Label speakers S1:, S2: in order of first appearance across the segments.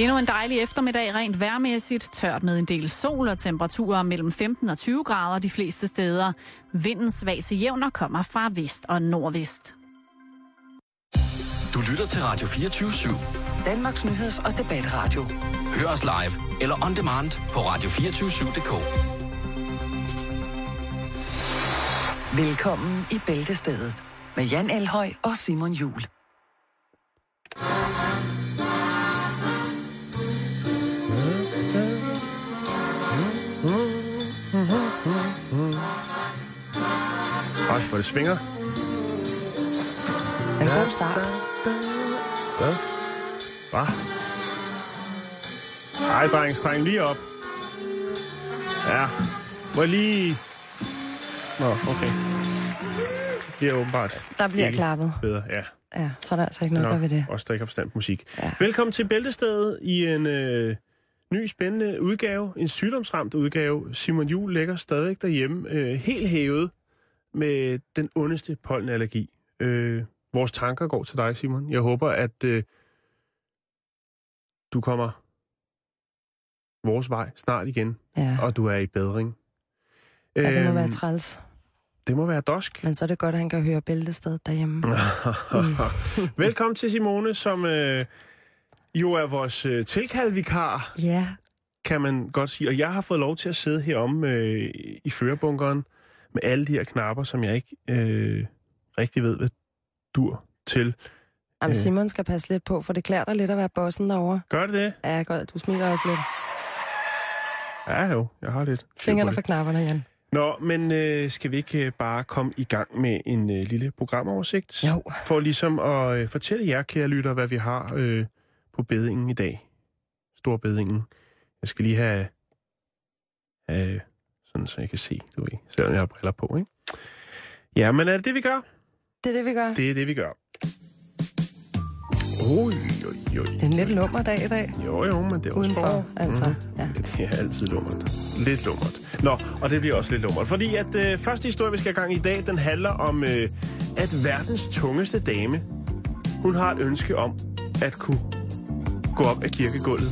S1: Endnu en dejlig eftermiddag rent vejrmæssigt, tørt med en del sol og temperaturer mellem 15 og 20 grader de fleste steder. Vinden svag til jævner kommer fra vest og nordvest.
S2: Du lytter til Radio 24 /7.
S3: Danmarks nyheds- og debatradio.
S2: Hør os live eller on demand på radio247.dk.
S3: Velkommen i Bæltestedet med Jan Elhøj og Simon Jul.
S4: Ej, hvor det svinger.
S5: En god start.
S4: Hvad? Hvad? Ej, dreng, streng lige op. Ja, må jeg lige... Nå, okay. Det bliver åbenbart
S5: Der bliver klappet.
S4: bedre, ja.
S5: Ja, så er der altså ikke noget
S4: Nå,
S5: der ved det.
S4: Også der ikke har forstand på musik.
S5: Ja.
S4: Velkommen til Bæltestedet i en øh, ny spændende udgave. En sygdomsramt udgave. Simon Jul ligger stadigvæk derhjemme, øh, helt hævet med den ondeste pollenallergi. Øh, vores tanker går til dig, Simon. Jeg håber, at øh, du kommer vores vej snart igen,
S5: Ja,
S4: og du er i bedring.
S5: ja det må
S4: Øhm,
S5: være træls.
S4: det må være dosk.
S5: Men så er det godt, at han kan høre bæltested derhjemme.
S4: Velkommen til Simone, som øh, jo er vores øh, tilkaldvikar,
S5: Ja,
S4: kan man godt sige. Og jeg har fået lov til at sidde heromme øh, i førerbunkeren med alle de her knapper, som jeg ikke øh, rigtig ved, hvad dur til.
S5: Jamen,
S4: Øh.
S5: Simon skal passe lidt på, for det klæder dig lidt at være bossen derovre.
S4: Gør det det?
S5: Ja, godt. Du smiler også lidt.
S4: Ja jo, jeg har lidt.
S5: Fingrene for knapperne, Jan.
S4: Nå, men øh, skal vi ikke øh, bare komme i gang med en øh, lille programoversigt?
S5: Jo.
S4: For ligesom at øh, fortælle jer, kære lytter, hvad vi har øh, på bedingen i dag. Stor bedingen. Jeg skal lige have, have sådan så jeg kan se, du ved, selvom jeg har briller på, ikke? Ja, men er det det, vi gør?
S5: Det er det, vi gør.
S4: Det er det, vi gør. Oj, oj, oj.
S5: Det er en lidt lummer dag i dag.
S4: Jo, jo, men det er også
S5: Udenfor,
S4: forår.
S5: altså.
S4: Mhm.
S5: Ja.
S4: Det er altid lummert. Lidt lummert. Nå, og det bliver også lidt lummert. Fordi at øh, første historie, vi skal have gang i i dag, den handler om, øh, at verdens tungeste dame, hun har et ønske om at kunne gå op ad kirkegulvet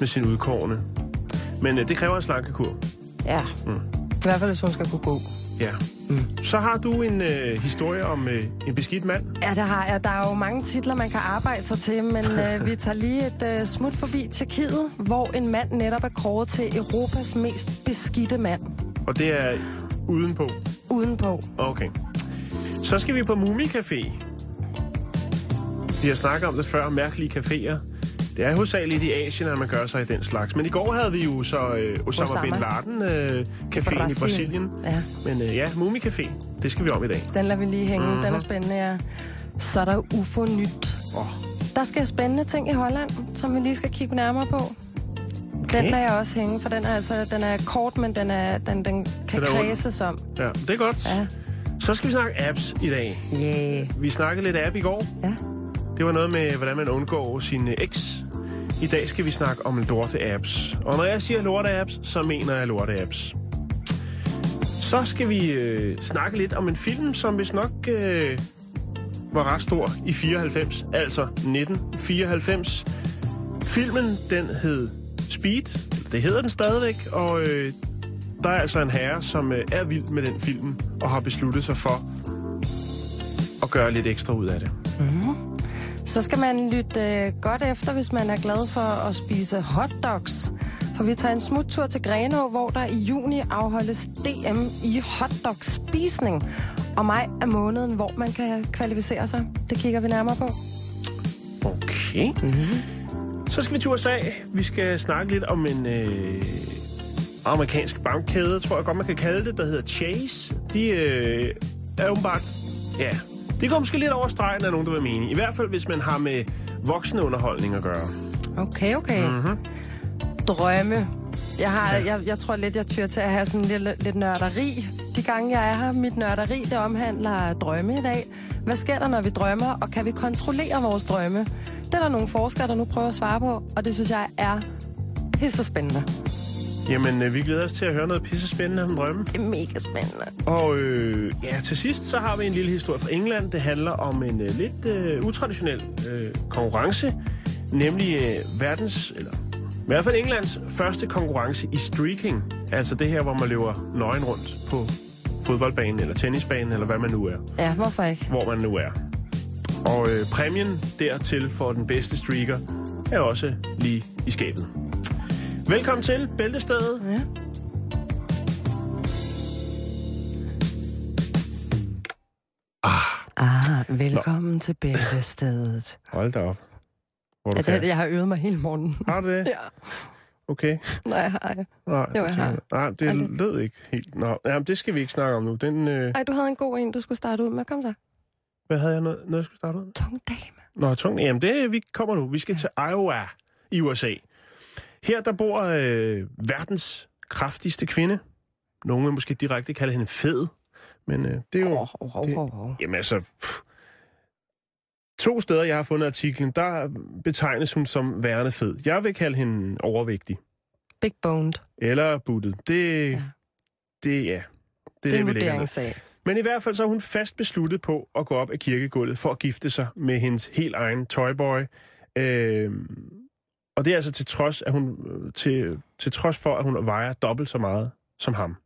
S4: med sin udkårne. Men øh, det kræver en slankekur.
S5: Ja.
S4: Mm.
S5: I hvert fald, hvis hun skal kunne gå.
S4: Ja. Mm. Så har du en øh, historie om øh, en beskidt mand.
S5: Ja, det har jeg. Der er jo mange titler, man kan arbejde sig til, men øh, vi tager lige et øh, smut forbi Tjekkiet, hvor en mand netop er kåret til Europas mest beskidte mand.
S4: Og det er udenpå.
S5: Udenpå.
S4: Okay. Så skal vi på Mumi Café. Vi har snakket om det før, mærkelige caféer. Det er hovedsageligt i Asien, at man gør sig i den slags. Men i går havde vi jo så øh, Osama,
S5: Osama.
S4: Bin Laden øh, caféen i
S5: Brasilien.
S4: Brasilien.
S5: Ja,
S4: Men øh, ja, Mumi Café, det skal vi om i dag.
S5: den lader vi lige hænge. Mm-hmm. Den er spændende, ja. Så er der UFO nyt.
S4: Åh,
S5: Der sker spændende ting i Holland, som vi lige skal kigge nærmere på. Den lader jeg også hænge, for den er, altså, den er kort, men den, er, den, den kan
S4: Den
S5: kredses om.
S4: Ja, det er godt.
S5: Ja.
S4: Så skal vi snakke apps i dag.
S5: Yeah.
S4: Vi snakkede lidt app i går.
S5: Ja.
S4: Det var noget med, hvordan man undgår sin eks. I dag skal vi snakke om lorte-apps. Og når jeg siger lorte-apps, så mener jeg lorte-apps. Så skal vi øh, snakke lidt om en film, som vist nok øh, var ret stor i 94, altså 1994. Filmen, den hed Speed. Det hedder den stadigvæk, og øh, der er altså en herre, som øh, er vild med den film, og har besluttet sig for at gøre lidt ekstra ud af det. Mm.
S5: Så skal man lytte øh, godt efter, hvis man er glad for at spise hotdogs. For vi tager en smuttur til Grenaa, hvor der i juni afholdes DM i hotdogspisning. Og maj er måneden, hvor man kan kvalificere sig. Det kigger vi nærmere på.
S4: Okay. Mm-hmm. Så skal vi til USA. Vi skal snakke lidt om en øh, amerikansk bankkæde, tror jeg godt, man kan kalde det, der hedder Chase. De øh, er åbenbart... Ja, det går måske lidt over stregen, er nogen, der vil mene. I hvert fald, hvis man har med voksne underholdning at gøre.
S5: Okay, okay. Mm-hmm. Drømme. Jeg, har, jeg, jeg tror lidt, jeg tyr til at have sådan lidt, lidt nørderi. De gange, jeg er her, mit nørderi, det omhandler drømme i dag. Hvad sker der, når vi drømmer, og kan vi kontrollere vores drømme? Det er der nogle forskere, der nu prøver at svare på, og det synes jeg er pisse spændende.
S4: Jamen, øh, vi glæder os til at høre noget pisse spændende om drømme.
S5: Det er mega spændende.
S4: Og øh, ja, til sidst så har vi en lille historie fra England. Det handler om en øh, lidt øh, utraditionel øh, konkurrence, nemlig øh, verdens, eller i hvert fald Englands første konkurrence i streaking. Altså det her, hvor man løber nøgen rundt på fodboldbanen eller tennisbanen, eller hvad man nu er.
S5: Ja, hvorfor ikke?
S4: Hvor man nu er. Og øh, præmien dertil for den bedste streaker er også lige i skabet. Velkommen til Bæltestedet.
S5: Ja. Ah, velkommen Nå. til bæltestedet.
S4: Hold da op. Hvor
S5: Ja, det, jeg har øvet mig hele morgenen.
S4: Har du det?
S5: Ja,
S4: Okay.
S5: nej, hej.
S4: Nej,
S5: Jo, jeg har.
S4: nej, det
S5: Ej,
S4: lød ikke helt. Nå, jamen, det skal vi ikke snakke om nu. Den, øh,
S5: Ej, du havde en god en, du skulle starte ud med. Kom så.
S4: hvad havde jeg noget, noget jeg skulle starte ud? med?
S5: Tung dame.
S4: Nå, tung. Jamen, det vi kommer nu. Vi skal til Iowa i USA. Her der bor øh, verdens kraftigste kvinde. Nogle vil måske direkte kalde hende fed. Men øh, det er jo...
S5: Åh, oh, oh, oh, oh.
S4: Jamen altså... Pff. To steder, jeg har fundet artiklen, der betegnes hun som værende fed. Jeg vil kalde hende overvægtig.
S5: Big boned.
S4: Eller buttet. Det,
S5: Ja.
S4: det, ja.
S5: Det er en vurderingssag.
S4: Men i hvert fald så er hun fast besluttet på at gå op af kirkegulvet for at gifte sig med hendes helt egen toyboy. Øhm, og det er altså til trods, at hun, øh, til, til trods for, at hun vejer dobbelt så meget som ham.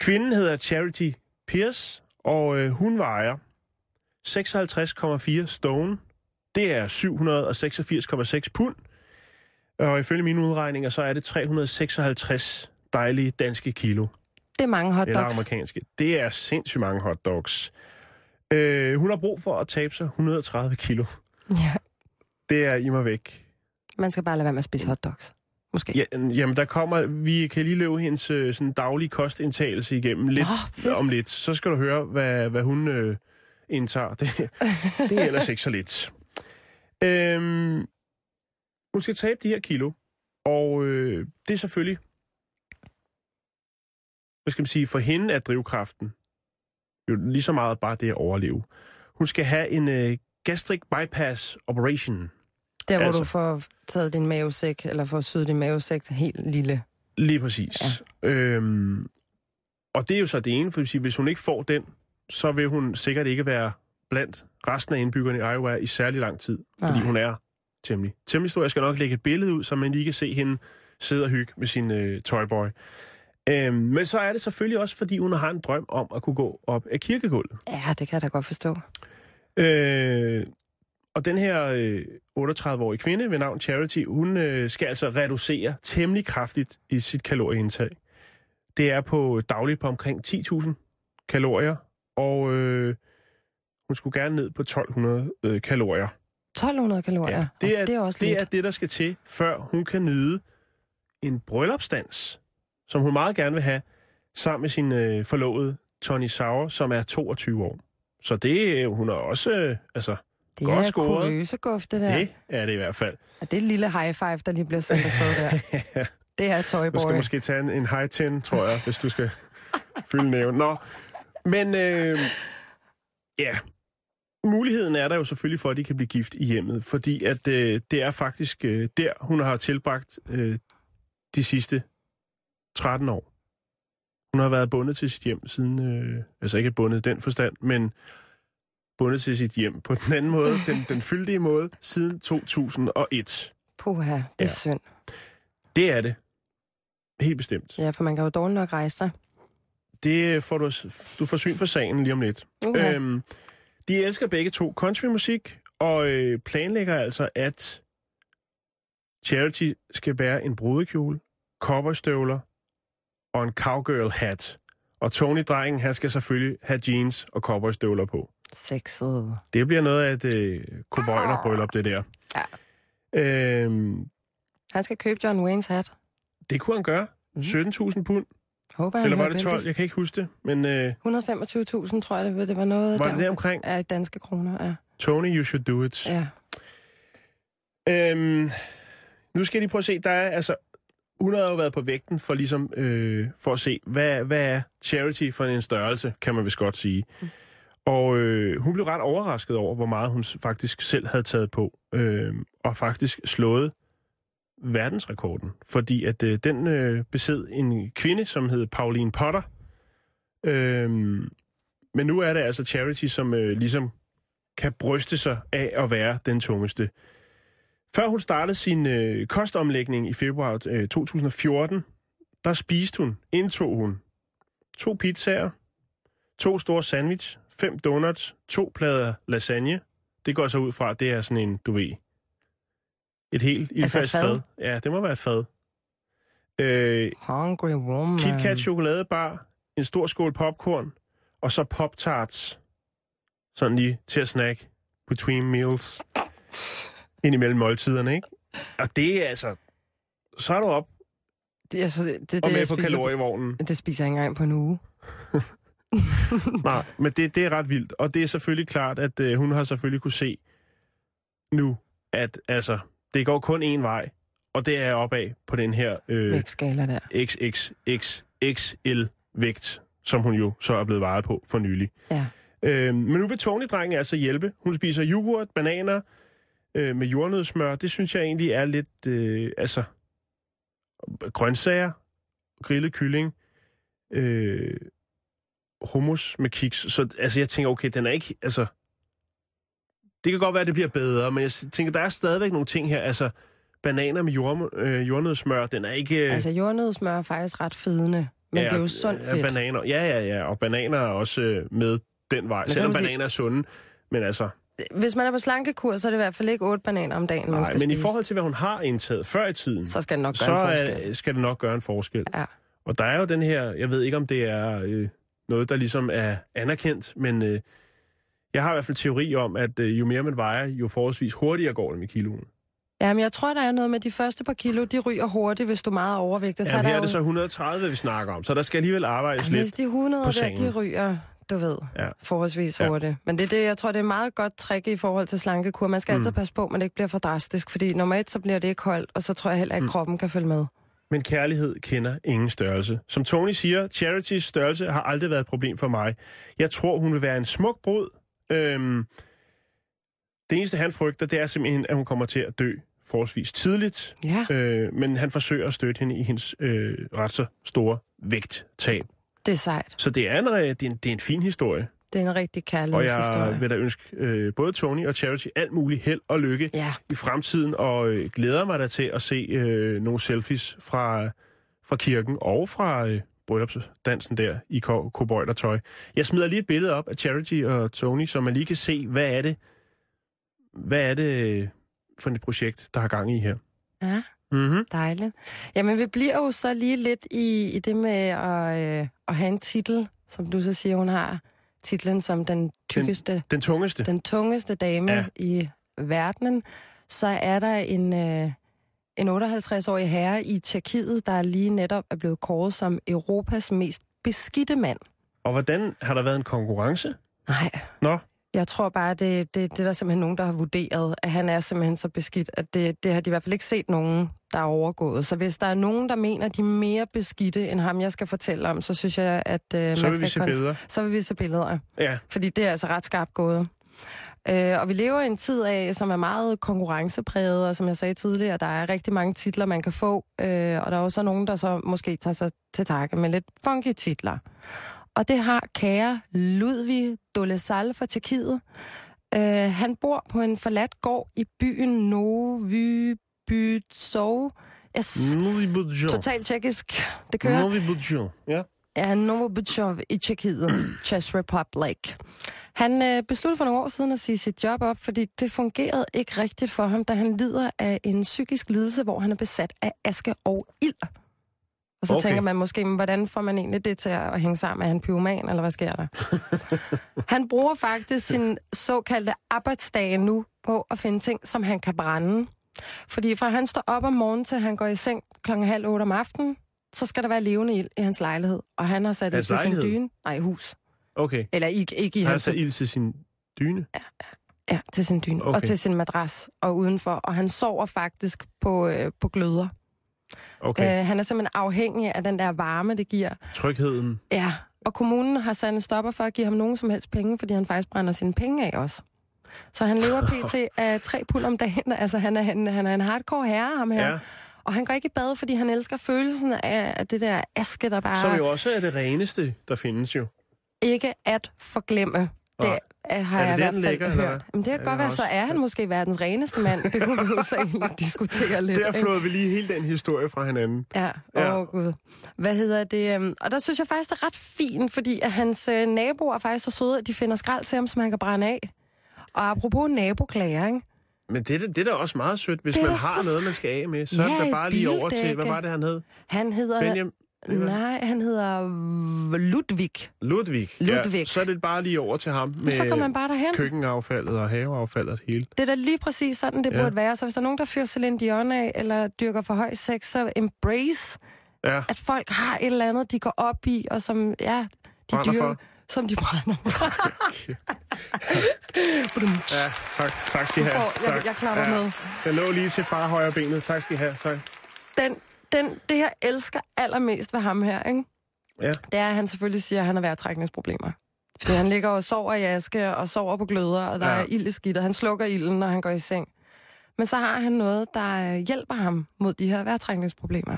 S4: Kvinden hedder Charity Pierce, og øh, hun vejer 56,4 stone. Det er 786,6 pund. Og ifølge mine udregninger, så er det 356 dejlige danske kilo.
S5: Det er mange
S4: Eller
S5: hotdogs.
S4: amerikanske. Det er sindssygt mange hotdogs. Øh, hun har brug for at tabe sig 130 kilo.
S5: Ja,
S4: Det er i mig væk.
S5: Man skal bare lade være med at spise hotdogs. Måske.
S4: Ja, jamen, der kommer... Vi kan lige løbe hendes øh, sådan, daglige kostindtagelse igennem lidt
S5: fedt.
S4: om lidt. Så skal du høre, hvad, hvad hun øh, indtager. Det, det er ellers ikke så lidt. Øhm, hun skal tabe de her kilo. Og øh, det er selvfølgelig... Hvad skal man sige? For hende er drivkraften jo lige så meget bare det at overleve. Hun skal have en øh, gastric bypass operation.
S5: Der, hvor
S4: altså-
S5: du får taget din mavesæk, eller får syet din mavesæk helt lille.
S4: Lige præcis. Ja. Øhm, og det er jo så det ene, for hvis hun ikke får den, så vil hun sikkert ikke være blandt resten af indbyggerne i Iowa i særlig lang tid, fordi
S5: Nej.
S4: hun er temmelig, temmelig stor. Jeg skal nok lægge et billede ud, så man lige kan se hende sidde og hygge med sin øh, toyboy. Øhm, men så er det selvfølgelig også, fordi hun har en drøm om at kunne gå op af kirkegulvet.
S5: Ja, det kan jeg da godt forstå.
S4: Øh, og den her øh, 38-årige kvinde ved navn Charity, hun øh, skal altså reducere temmelig kraftigt i sit kalorieindtag. Det er på dagligt på omkring 10.000 kalorier, og øh, hun skulle gerne ned på 1.200 øh, kalorier.
S5: 1200 kalorier.
S4: Ja, det, er,
S5: Og det er også
S4: det
S5: lidt.
S4: er det, der skal til, før hun kan nyde en bryllupsdans, som hun meget gerne vil have, sammen med sin øh, forlovede Tony Sauer, som er 22 år. Så det er hun er også, øh, altså,
S5: det
S4: godt
S5: er
S4: scoret.
S5: kurøse guf, det der.
S4: det er det i hvert fald.
S5: Og det er lille high five, der lige bliver sendt afsted der. Det er
S4: Du
S5: Toyboy.
S4: skal måske tage en, en high 10, tror jeg, hvis du skal fylde næven. Nå, men øh, ja, muligheden er der jo selvfølgelig for, at de kan blive gift i hjemmet, fordi at øh, det er faktisk øh, der, hun har tilbragt øh, de sidste 13 år. Hun har været bundet til sit hjem siden, øh, altså ikke bundet den forstand, men bundet til sit hjem på den anden måde, den, den fyldige måde, siden 2001.
S5: Puha, det er
S4: Ja.
S5: synd.
S4: Det er det. Helt bestemt.
S5: Ja, for man kan jo dårligt nok rejse sig.
S4: Det får du, du får syn for sagen lige om lidt.
S5: Uh-huh.
S4: Øhm, de elsker begge to countrymusik, og øh, planlægger altså, at Charity skal bære en brudekjole, cowboystøvler og en cowgirl hat. Og Tony Drengen, han skal selvfølgelig have jeans og cowboystøvler på.
S5: Sexet.
S4: Det bliver noget af et øh, cowboyderbryllup, det der.
S5: Ja.
S4: Øhm,
S5: Han skal købe John Waynes hat.
S4: det kunne han gøre. 17.000 pund.
S5: Håber, han
S4: Eller var det 12?
S5: Bæltes.
S4: Jeg kan ikke huske det. Men øh,
S5: 125.000, tror jeg, det, det var noget
S4: var
S5: der.
S4: det der omkring?
S5: Ja, danske kroner, ja.
S4: Tony, you should do it.
S5: ja.
S4: Øhm, nu skal jeg lige prøve at se, der er altså, hun har jo været på vægten for ligesom, øh, for at se, hvad, hvad er charity for en størrelse, kan man vist godt sige. Mm. Og øh, hun blev ret overrasket over, hvor meget hun faktisk selv havde taget på, øh, og faktisk slået verdensrekorden, fordi at øh, den øh, besed en kvinde, som hed Pauline Potter. Øh, men nu er det altså Charity, som øh, ligesom kan bryste sig af at være den tungeste. Før hun startede sin øh, kostomlægning i februar øh, 2014, der spiste hun, indtog hun to pizzaer, to store sandwich, fem donuts, to plader lasagne. Det går så ud fra, at det er sådan en, du ved, et helt
S5: Altså
S4: ildfast
S5: fad?
S4: fad. Ja, det må være et fad. Øh,
S5: Hungry woman.
S4: KitKat chokoladebar, en stor skål popcorn, og så Pop-Tarts. Sådan lige til at snakke between meals. Ind imellem måltiderne, ikke? Og det er altså... Så er du op
S5: Det, altså, det, det, det,
S4: og med
S5: jeg
S4: på kalorievognen.
S5: Det spiser jeg ikke engang på en uge.
S4: Nej, men det, det er ret vildt. Og det er selvfølgelig klart, at øh, hun har selvfølgelig kunne se nu, at altså, det går kun én vej, og det er opad på den her øh,
S5: Vægtskala der.
S4: XXXXL-vægt, som hun jo så er blevet vejet på for nylig.
S5: Ja.
S4: Øh, men nu vil Tony-drengen altså hjælpe. Hun spiser yoghurt, bananer øh, med jordnødsmør. Det synes jeg egentlig er lidt, øh, altså, grøntsager, grillet kylling, øh, hummus med kiks. Så altså, jeg tænker, okay, den er ikke, altså, det kan godt være, at det bliver bedre, men jeg tænker, der er stadigvæk nogle ting her, altså, bananer med jord, øh, jordnødsmør, den er ikke...
S5: Altså, jordnødsmør er faktisk ret fedende. Men
S4: ja,
S5: det er jo sundt
S4: ja,
S5: fedt.
S4: bananer. Ja, ja, ja, og bananer er også øh, med den vej,
S5: så
S4: selvom
S5: sige-
S4: bananer er sunde. Men altså,
S5: Hvis man er på slankekur, så er det i hvert fald ikke otte bananer om dagen, man
S4: nej,
S5: skal
S4: men i
S5: spise.
S4: forhold til, hvad hun har indtaget før i tiden,
S5: Så skal det nok
S4: så
S5: gøre en forskel.
S4: er, skal det nok gøre en forskel.
S5: Ja.
S4: Og der er jo den her, jeg ved ikke, om det er øh, noget, der ligesom er anerkendt, men øh, jeg har i hvert fald teori om, at øh, jo mere man vejer, jo forholdsvis hurtigere går det med kiloen.
S5: Jamen, jeg tror, der er noget med de første par kilo, de ryger hurtigt, hvis du er meget overvægtig. Så
S4: Jamen,
S5: er
S4: her er det så
S5: jo...
S4: 130, vi snakker om, så der skal alligevel arbejdes
S5: Jamen, hvis
S4: lidt.
S5: de 100
S4: på
S5: der, de ryger, du ved,
S4: Ja.
S5: forholdsvis
S4: Ja.
S5: hurtigt. Men det det, jeg tror, det er et meget godt trick i forhold til slankekur. Man skal
S4: Mm.
S5: altid passe på, at man ikke bliver for drastisk, fordi nummer et, så bliver det ikke koldt, og så tror jeg heller ikke, at
S4: Mm.
S5: kroppen kan følge med.
S4: Men kærlighed kender ingen størrelse. Som Tony siger, Charities størrelse har aldrig været et problem for mig. Jeg tror, hun vil være en smuk brud. Øhm, det eneste, han frygter, det er simpelthen, at hun kommer til at dø forholdsvis tidligt.
S5: Ja,
S4: Øh, men han forsøger at støtte hende i hendes øh, ret så store vægttab.
S5: det er sejt.
S4: Så det er en, øh, det er en, det er en fin historie.
S5: Det er en rigtig
S4: Og jeg
S5: kærlighedshistorie.
S4: vil da ønske øh, både Tony og Charity alt muligt held og lykke
S5: Ja,
S4: i fremtiden, og øh, glæder mig da til at se øh, nogle selfies fra, fra kirken og fra øh, bryllupsdansen der i ko- cowboydertøj. Jeg smider lige et billede op af Charity og Tony, så man lige kan se, hvad er det, hvad er det øh, for et projekt, der har gang i her.
S5: ja.
S4: Mm-hmm.
S5: Dejligt. Jamen, vi bliver jo så lige lidt i, i det med at, øh, at have en titel, som du så siger, hun har titlen som den tykkeste,
S4: Den tungeste.
S5: den, den tungeste dame
S4: ja.
S5: i verdenen. Så er der en, øh, en 58-årig herre i Tjekkiet, der lige netop er blevet kåret som Europas mest beskidte mand.
S4: Og hvordan har der været en konkurrence?
S5: Nej,
S4: Nå,
S5: jeg tror bare, det, det, det er der simpelthen nogen, der har vurderet, at han er simpelthen så beskidt, at det, det har de i hvert fald ikke set nogen, der er overgået. Så hvis der er nogen, der mener, de er mere beskidte end ham, jeg skal fortælle om, så synes jeg, at øh,
S4: så
S5: man
S4: vil vi
S5: skal
S4: se billeder.
S5: Så vil vi se billeder.
S4: Ja,
S5: Fordi det er altså ret skarpt gået. Øh, og vi lever i en tid af, som er meget konkurrencepræget, og som jeg sagde tidligere, der er rigtig mange titler, man kan få. Øh, og der er også nogen, der så måske tager sig til takke med lidt funky titler. Og det har kære Ludvig Dolezal fra Tjekkiet. Øh, han bor på en forladt gård i byen Novi Bytsov. Yes,
S4: Novi
S5: totalt tjekkisk. Det kører.
S4: Novi Budjo. Ja.
S5: Ja, Novobuchov i Tjekkiet, Czech Republic. Han øh, besluttede for nogle år siden at sige sit job op, fordi det fungerede ikke rigtigt for ham, da han lider af en psykisk lidelse, hvor han er besat af aske og ild. Og så
S4: Okay.
S5: tænker man måske, men hvordan får man egentlig det til at hænge sammen? Er han pyroman, eller hvad sker der? han bruger faktisk sin såkaldte arbejdsdag nu på at finde ting, som han kan brænde. Fordi fra han står op om morgenen til han går i seng klokken halv otte om aftenen, så skal der være levende ild i hans lejlighed. Og han har sat ild til sin dyne. Nej, hus.
S4: Okay.
S5: Eller ikke, ikke i
S4: Han har
S5: hans
S4: sat ild til sin dyne.
S5: Ja, til sin dyne.
S4: Okay.
S5: Og til sin madras og udenfor. Og han sover faktisk på, øh, på gløder.
S4: Okay.
S5: Øh, han er simpelthen afhængig af den der varme, det giver.
S4: Trygheden.
S5: Ja, og kommunen har sat en stopper for at give ham nogen som helst penge, fordi han faktisk brænder sine penge af også. Så han lever pt. af tre pund om dagen. Altså, han er, han, han er en hardcore herre, ham her.
S4: Ja.
S5: Og han går ikke i bad, fordi han elsker følelsen af, det der aske, der bare
S4: Som jo også er det reneste, der findes jo.
S5: ikke at forglemme. Det har
S4: Er det
S5: jeg
S4: der, den ligger, eller
S5: hørt. Men det
S4: Er
S5: kan
S4: det
S5: godt være,
S4: også-
S5: så er han måske verdens reneste mand. Det kunne vi jo så egentlig diskutere lidt.
S4: Der flåede vi lige hele den historie fra hinanden.
S5: Ja,
S4: Ja.
S5: åh oh, gud. Hvad hedder det? øhm, Og der synes jeg faktisk, det er ret fint, fordi at hans øh, naboer er faktisk så søde, at de finder skrald til ham, som han kan brænde af. Og apropos naboklager, ikke?
S4: Men det, er det er da også meget sødt, hvis
S5: Det er
S4: man har noget, man skal af med. Så er
S5: Ja,
S4: det da
S5: et
S4: bare lige over til, hvad var det, han hed?
S5: Han hedder...
S4: Benjamin?
S5: Nej, han hedder Ludvig.
S4: Ludvig.
S5: Ludvig.
S4: Ja, så er det bare lige over til ham med
S5: så man bare derhen.
S4: køkkenaffaldet og haveaffaldet og hele.
S5: Det er da lige præcis sådan, det
S4: Ja.
S5: ja. burde være. Så hvis der er nogen, der fyrer Celine Dion af, eller dyrker for høj sex, så embrace,
S4: Ja,
S5: at folk har et eller andet, de går op i, og som, ja, de
S4: Brænder
S5: dyrker,
S4: for.
S5: som de brænder
S4: ja tak, tak skal I have.
S5: får- jeg-
S4: tak.
S5: jeg klapper med.
S4: Den lå lige til far højre benet. Tak skal I have. Tak.
S5: den, den, det, jeg elsker allermest ved ham her, ikke?
S4: Ja.
S5: det er, at han selvfølgelig siger, at han har vejrtrækningsproblemer. Fordi han ligger og sover i aske og sover på gløder, og der
S4: Ja.
S5: er ild i skidt, og han slukker ilden, når han går i seng. Men så har han noget, der øh, hjælper ham mod de her vejrtrækningsproblemer.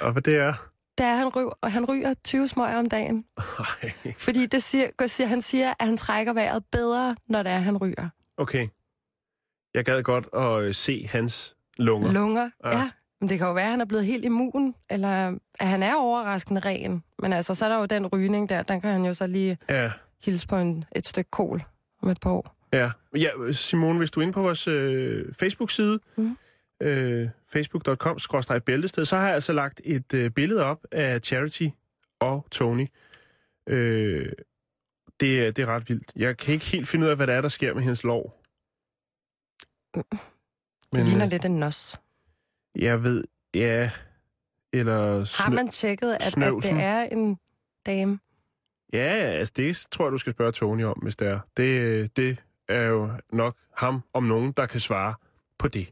S4: Og hvad det er?
S5: Det er, at han, ryger, og han ryger 20 smøger om dagen.
S4: Ej,
S5: Fordi det siger, siger, han siger, at han trækker vejret bedre, når det er, han ryger.
S4: Okay. Jeg gad godt at øh, se hans lunger.
S5: Lunger,
S4: Ja.
S5: ja. Men det kan jo være, at han er blevet helt immun, eller at han er overraskende ren. Men altså, så er der jo den rygning der, den kan han jo så lige
S4: Ja,
S5: hilse på en, et stykke kål om et par år.
S4: ja. ja Simone, hvis du er inde på vores øh, Facebook-side,
S5: Mhm.
S4: øh, facebook.com-bæltested, så har jeg altså lagt et øh, billede op af Charity og Tony. Øh, det, er- det er ret vildt. Jeg kan ikke helt finde ud af, hvad der er, der sker med hendes lov.
S5: Det
S4: Men
S5: ligner
S4: øh,
S5: lidt en nos.
S4: Jeg ved, ja, eller...
S5: Har
S4: snø-
S5: man tjekket, at, at det er en dame?
S4: Ja, altså det tror jeg, du skal spørge Tony om, hvis det er. Det, det er jo nok ham om nogen, der kan svare på det.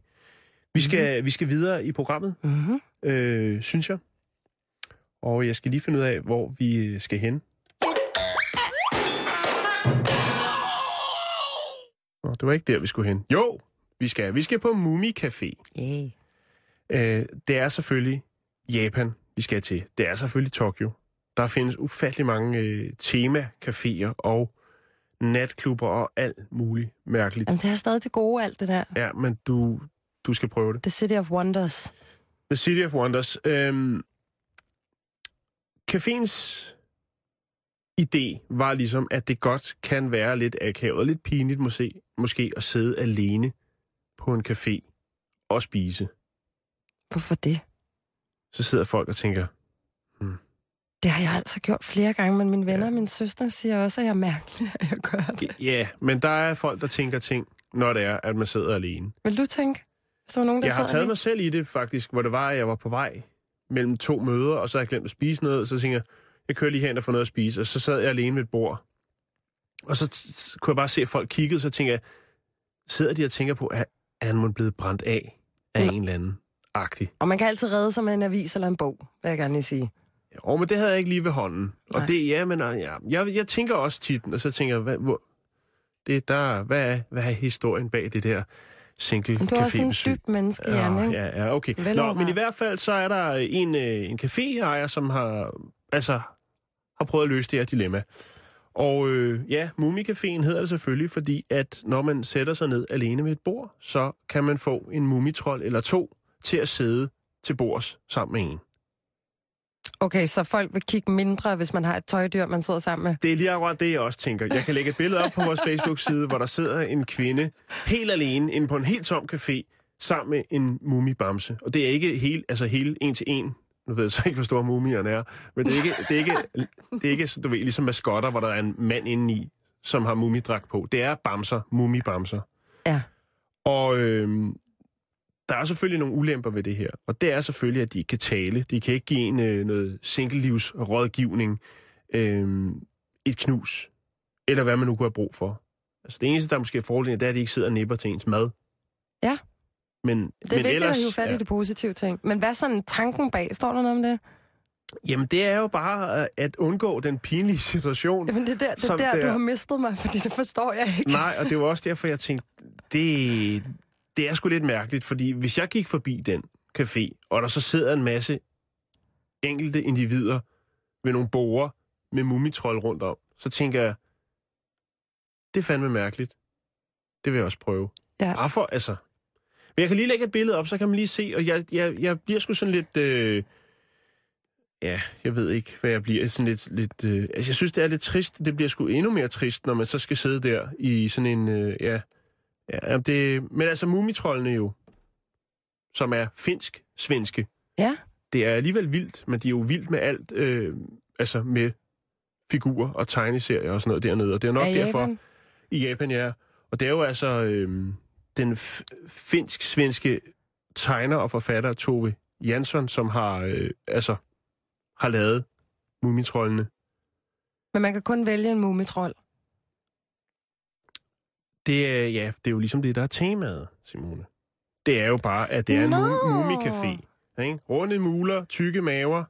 S4: Vi skal, vi skal videre i programmet,
S5: Mm-hmm.
S4: øh, synes jeg. Og jeg skal lige finde ud af, hvor vi skal hen. Nå, det var ikke der, vi skulle hen. Jo, vi skal. Vi skal på Mumi Café.
S5: Yeah.
S4: Øh, det er selvfølgelig Japan, vi skal til. Det er selvfølgelig Tokyo. Der findes ufattelig mange øh, tema-caféer og natklubber og alt muligt mærkeligt.
S5: Jamen, det er stadig det gode, alt det der.
S4: Ja, men du, du skal prøve det.
S5: The City of Wonders.
S4: The City of Wonders. Øhm, caféens idé var ligesom, at det godt kan være lidt akavet og lidt pinligt måske, måske at sidde alene på en café og spise.
S5: Hvorfor det?
S4: Så sidder folk og tænker,
S5: Det har jeg altså gjort flere gange, men mine venner
S4: Ja.
S5: og min søster siger også, at jeg er mærkelig, at jeg gør det.
S4: Ja, men der er folk, der tænker ting, når det er, at man sidder alene.
S5: Vil du tænke, hvis der var nogen, der
S4: Jeg har taget
S5: alene?
S4: mig selv i det faktisk, hvor det var, at jeg var på vej mellem to møder, og så havde jeg glemt at spise noget, og så tænker jeg, jeg kører lige hen og får noget at spise, og så sad jeg alene ved et bord. Og så kunne jeg bare se, at folk kiggede, så tænker jeg, sidder de og tænker på, er, er han måske blevet brændt af af
S5: Nå.
S4: en eller anden agtig?
S5: Og man kan altid redde sig med en avis eller en bog, vil jeg gerne lige sige.
S4: Og men det havde jeg ikke lige ved hånden. Og
S5: Nej.
S4: det, ja, men øh, ja, jeg, jeg tænker også tit, og så tænker jeg, hvad, hvor, det der, hvad, er, hvad er historien bag det der single
S5: Men du er også en
S4: cafébesøg?
S5: dyb menneske,
S4: Ja,
S5: ikke?
S4: ja, ja, okay. Nå, men i hvert fald så er der en, øh, en caféejer, som har, altså, har prøvet at løse det her dilemma. Og øh, ja, Mumicaféen hedder det selvfølgelig, fordi at når man sætter sig ned alene ved et bord, så kan man få en mumitrol eller to til at sidde til bords sammen med en.
S5: Okay, så folk vil kigge mindre, hvis man har et tøjdyr, man sidder sammen med.
S4: Det er lige akkurat det, jeg også tænker. Jeg kan lægge et billede op på vores Facebook-side, hvor der sidder en kvinde helt alene inde på en helt tom café sammen med en mumibamse. Og det er ikke helt, altså hele en til en. Nu ved jeg så ikke, hvor store mumierne er. Men det er ikke, det er ikke, det er ikke du ved, ligesom maskotter, hvor der er en mand indeni, som har mumidragt på. Det er bamser, mumibamser.
S5: Ja.
S4: Og øhm, der er selvfølgelig nogle ulemper ved det her. Og det er selvfølgelig, at de ikke kan tale. De kan ikke give en øh, noget single-livs-rådgivning, øh, et knus, eller hvad man nu kunne have brug for. Altså det eneste, der måske er fordelen, det er, at de ikke sidder og nipper til ens mad.
S5: Ja.
S4: Men,
S5: Det er
S4: men
S5: vigtigt
S4: ellers,
S5: at hive fat i det positive ting. Men hvad er sådan tanken bag? Står der noget om det?
S4: Jamen, det er jo bare øh, at undgå den pinlige situation.
S5: Jamen, det er der, det er der
S4: det
S5: du har mistet mig, fordi det forstår jeg ikke.
S4: Nej, og det var også derfor, jeg tænkte, det, det er sgu lidt mærkeligt, fordi hvis jeg gik forbi den café, og der så sidder en masse enkelte individer ved nogle borer med mumitrol rundt om, så tænker jeg, det er fandme mærkeligt. Det vil jeg også prøve.
S5: Ja.
S4: Bare for, altså... Men jeg kan lige lægge et billede op, så kan man lige se, og jeg, jeg, jeg bliver sgu sådan lidt... Øh, ja, jeg ved ikke, hvad jeg bliver. Sådan lidt, lidt øh, altså, jeg synes, det er lidt trist. Det bliver sgu endnu mere trist, når man så skal sidde der i sådan en... Øh, ja, ja, det, men altså, mumitrollene jo, som er finsk-svenske,
S5: Ja,
S4: det er alligevel vildt, men de er jo vildt med alt, øh, altså med figurer og tegneserier og sådan noget dernede. Og det er nok
S5: er
S4: derfor
S5: Japan?
S4: i Japan, ja. Og det er jo altså øh, den finsk-svenske tegner og forfatter Tove Jansson, som har, øh, altså, har lavet mumitrollene.
S5: Men man kan kun vælge en mumitrol.
S4: Det er, ja, det er jo ligesom det, der er temaet, Simone. Det er jo bare, at det er en
S5: Nå.
S4: mu- mumicafé. Ikke? Runde muler, tykke maver,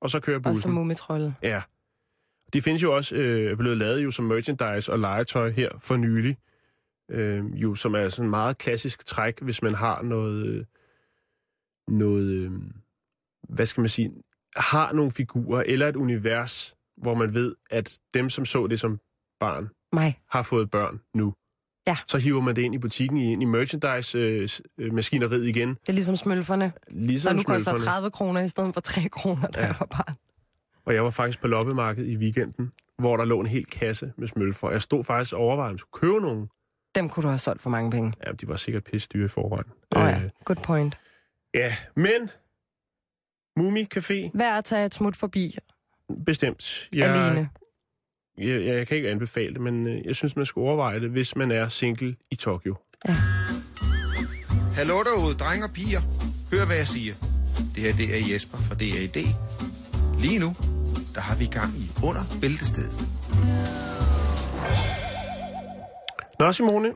S4: og så kører
S5: Og så
S4: bussen.
S5: mumitrollen.
S4: Ja. De findes jo også øh, blevet lavet jo som merchandise og legetøj her for nylig. Øh, jo, som er sådan en meget klassisk træk, hvis man har noget... Noget øh, hvad skal man sige? Har nogle figurer eller et univers, hvor man ved, at dem, som så det som barn,
S5: Mig.
S4: har fået børn nu.
S5: Ja.
S4: Så hiver man det ind i butikken, ind i merchandise-maskineriet igen.
S5: Det er ligesom smølferne,
S4: Ligesom
S5: der nu koster
S4: smølferne.
S5: 30 kroner i stedet for 3 kroner, da
S4: Ja.
S5: jeg var barn.
S4: Og jeg var faktisk på loppemarkedet i weekenden, hvor der lå en hel kasse med smølfer. Jeg stod faktisk og overvejede, om jeg skulle købe nogen.
S5: Dem kunne du have solgt for mange penge.
S4: Ja, de var sikkert pisse dyre i forvejen.
S5: Åh oh, ja,
S4: Øh,
S5: good point.
S4: ja, men Mumi Café,
S5: Værd at tage et smut forbi
S4: bestemt.
S5: ja. alene.
S4: Jeg, jeg, kan ikke anbefale det, men øh, jeg synes, man skal overveje det, hvis man er single i Tokyo.
S6: Hallo derude, drenge og piger. Hør, hvad jeg siger. Det her, det er Jesper fra DAD. Lige nu, der har vi gang i under bæltestedet.
S4: Nå, Simone,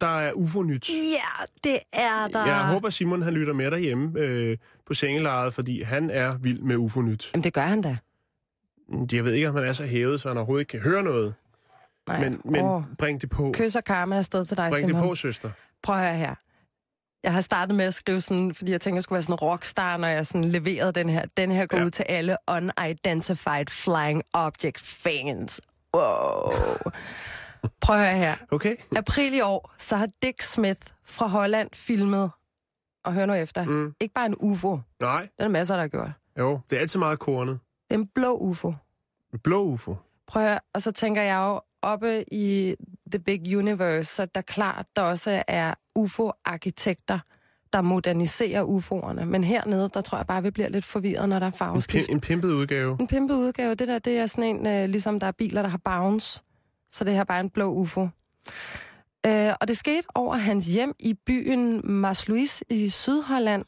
S4: der er UFO-nyt.
S5: Ja, det er der.
S4: Jeg håber, Simon han lytter med derhjemme øh, på sengelejet, fordi han er vild med UFO-nyt.
S5: Jamen, det gør han da.
S4: Jeg ved ikke, om han er så hævet, så han overhovedet ikke kan høre noget.
S5: Nej.
S4: Men, men
S5: Åh,
S4: bring det på.
S5: Kys og karma afsted til dig,
S4: Bring det
S5: Simon.
S4: på, søster.
S5: Prøv at høre her. Jeg har startet med at skrive sådan, fordi jeg tænker, jeg skulle være sådan en rockstar, når jeg sådan leverede den her. Den her går
S4: Ja.
S5: ud til alle unidentified flying object fans. Wow. Prøv at høre her.
S4: Okay?
S5: April i år, så har Dick Smith fra Holland filmet, og hør nu efter,
S4: Mm.
S5: ikke bare en UFO,
S4: Nej,
S5: det er der masser, der har gjort.
S4: jo. Det er altid meget kornet.
S5: Det er en blå UFO.
S4: En blå UFO.
S5: Prøv at høre, og så tænker jeg jo, oppe i The Big Universe, så der klart, der også er UFO-arkitekter, der moderniserer UFO'erne. Men hernede, der tror jeg bare, vi bliver lidt forvirret, når der er
S4: En,
S5: farveskift.
S4: pim, en pimpet udgave.
S5: En pimpet udgave, det der, det er sådan en, øh, ligesom der er biler, der har bounce. Så det her er bare en blå UFO. Øh, og det skete over hans hjem i byen Marsluis i Sydholland.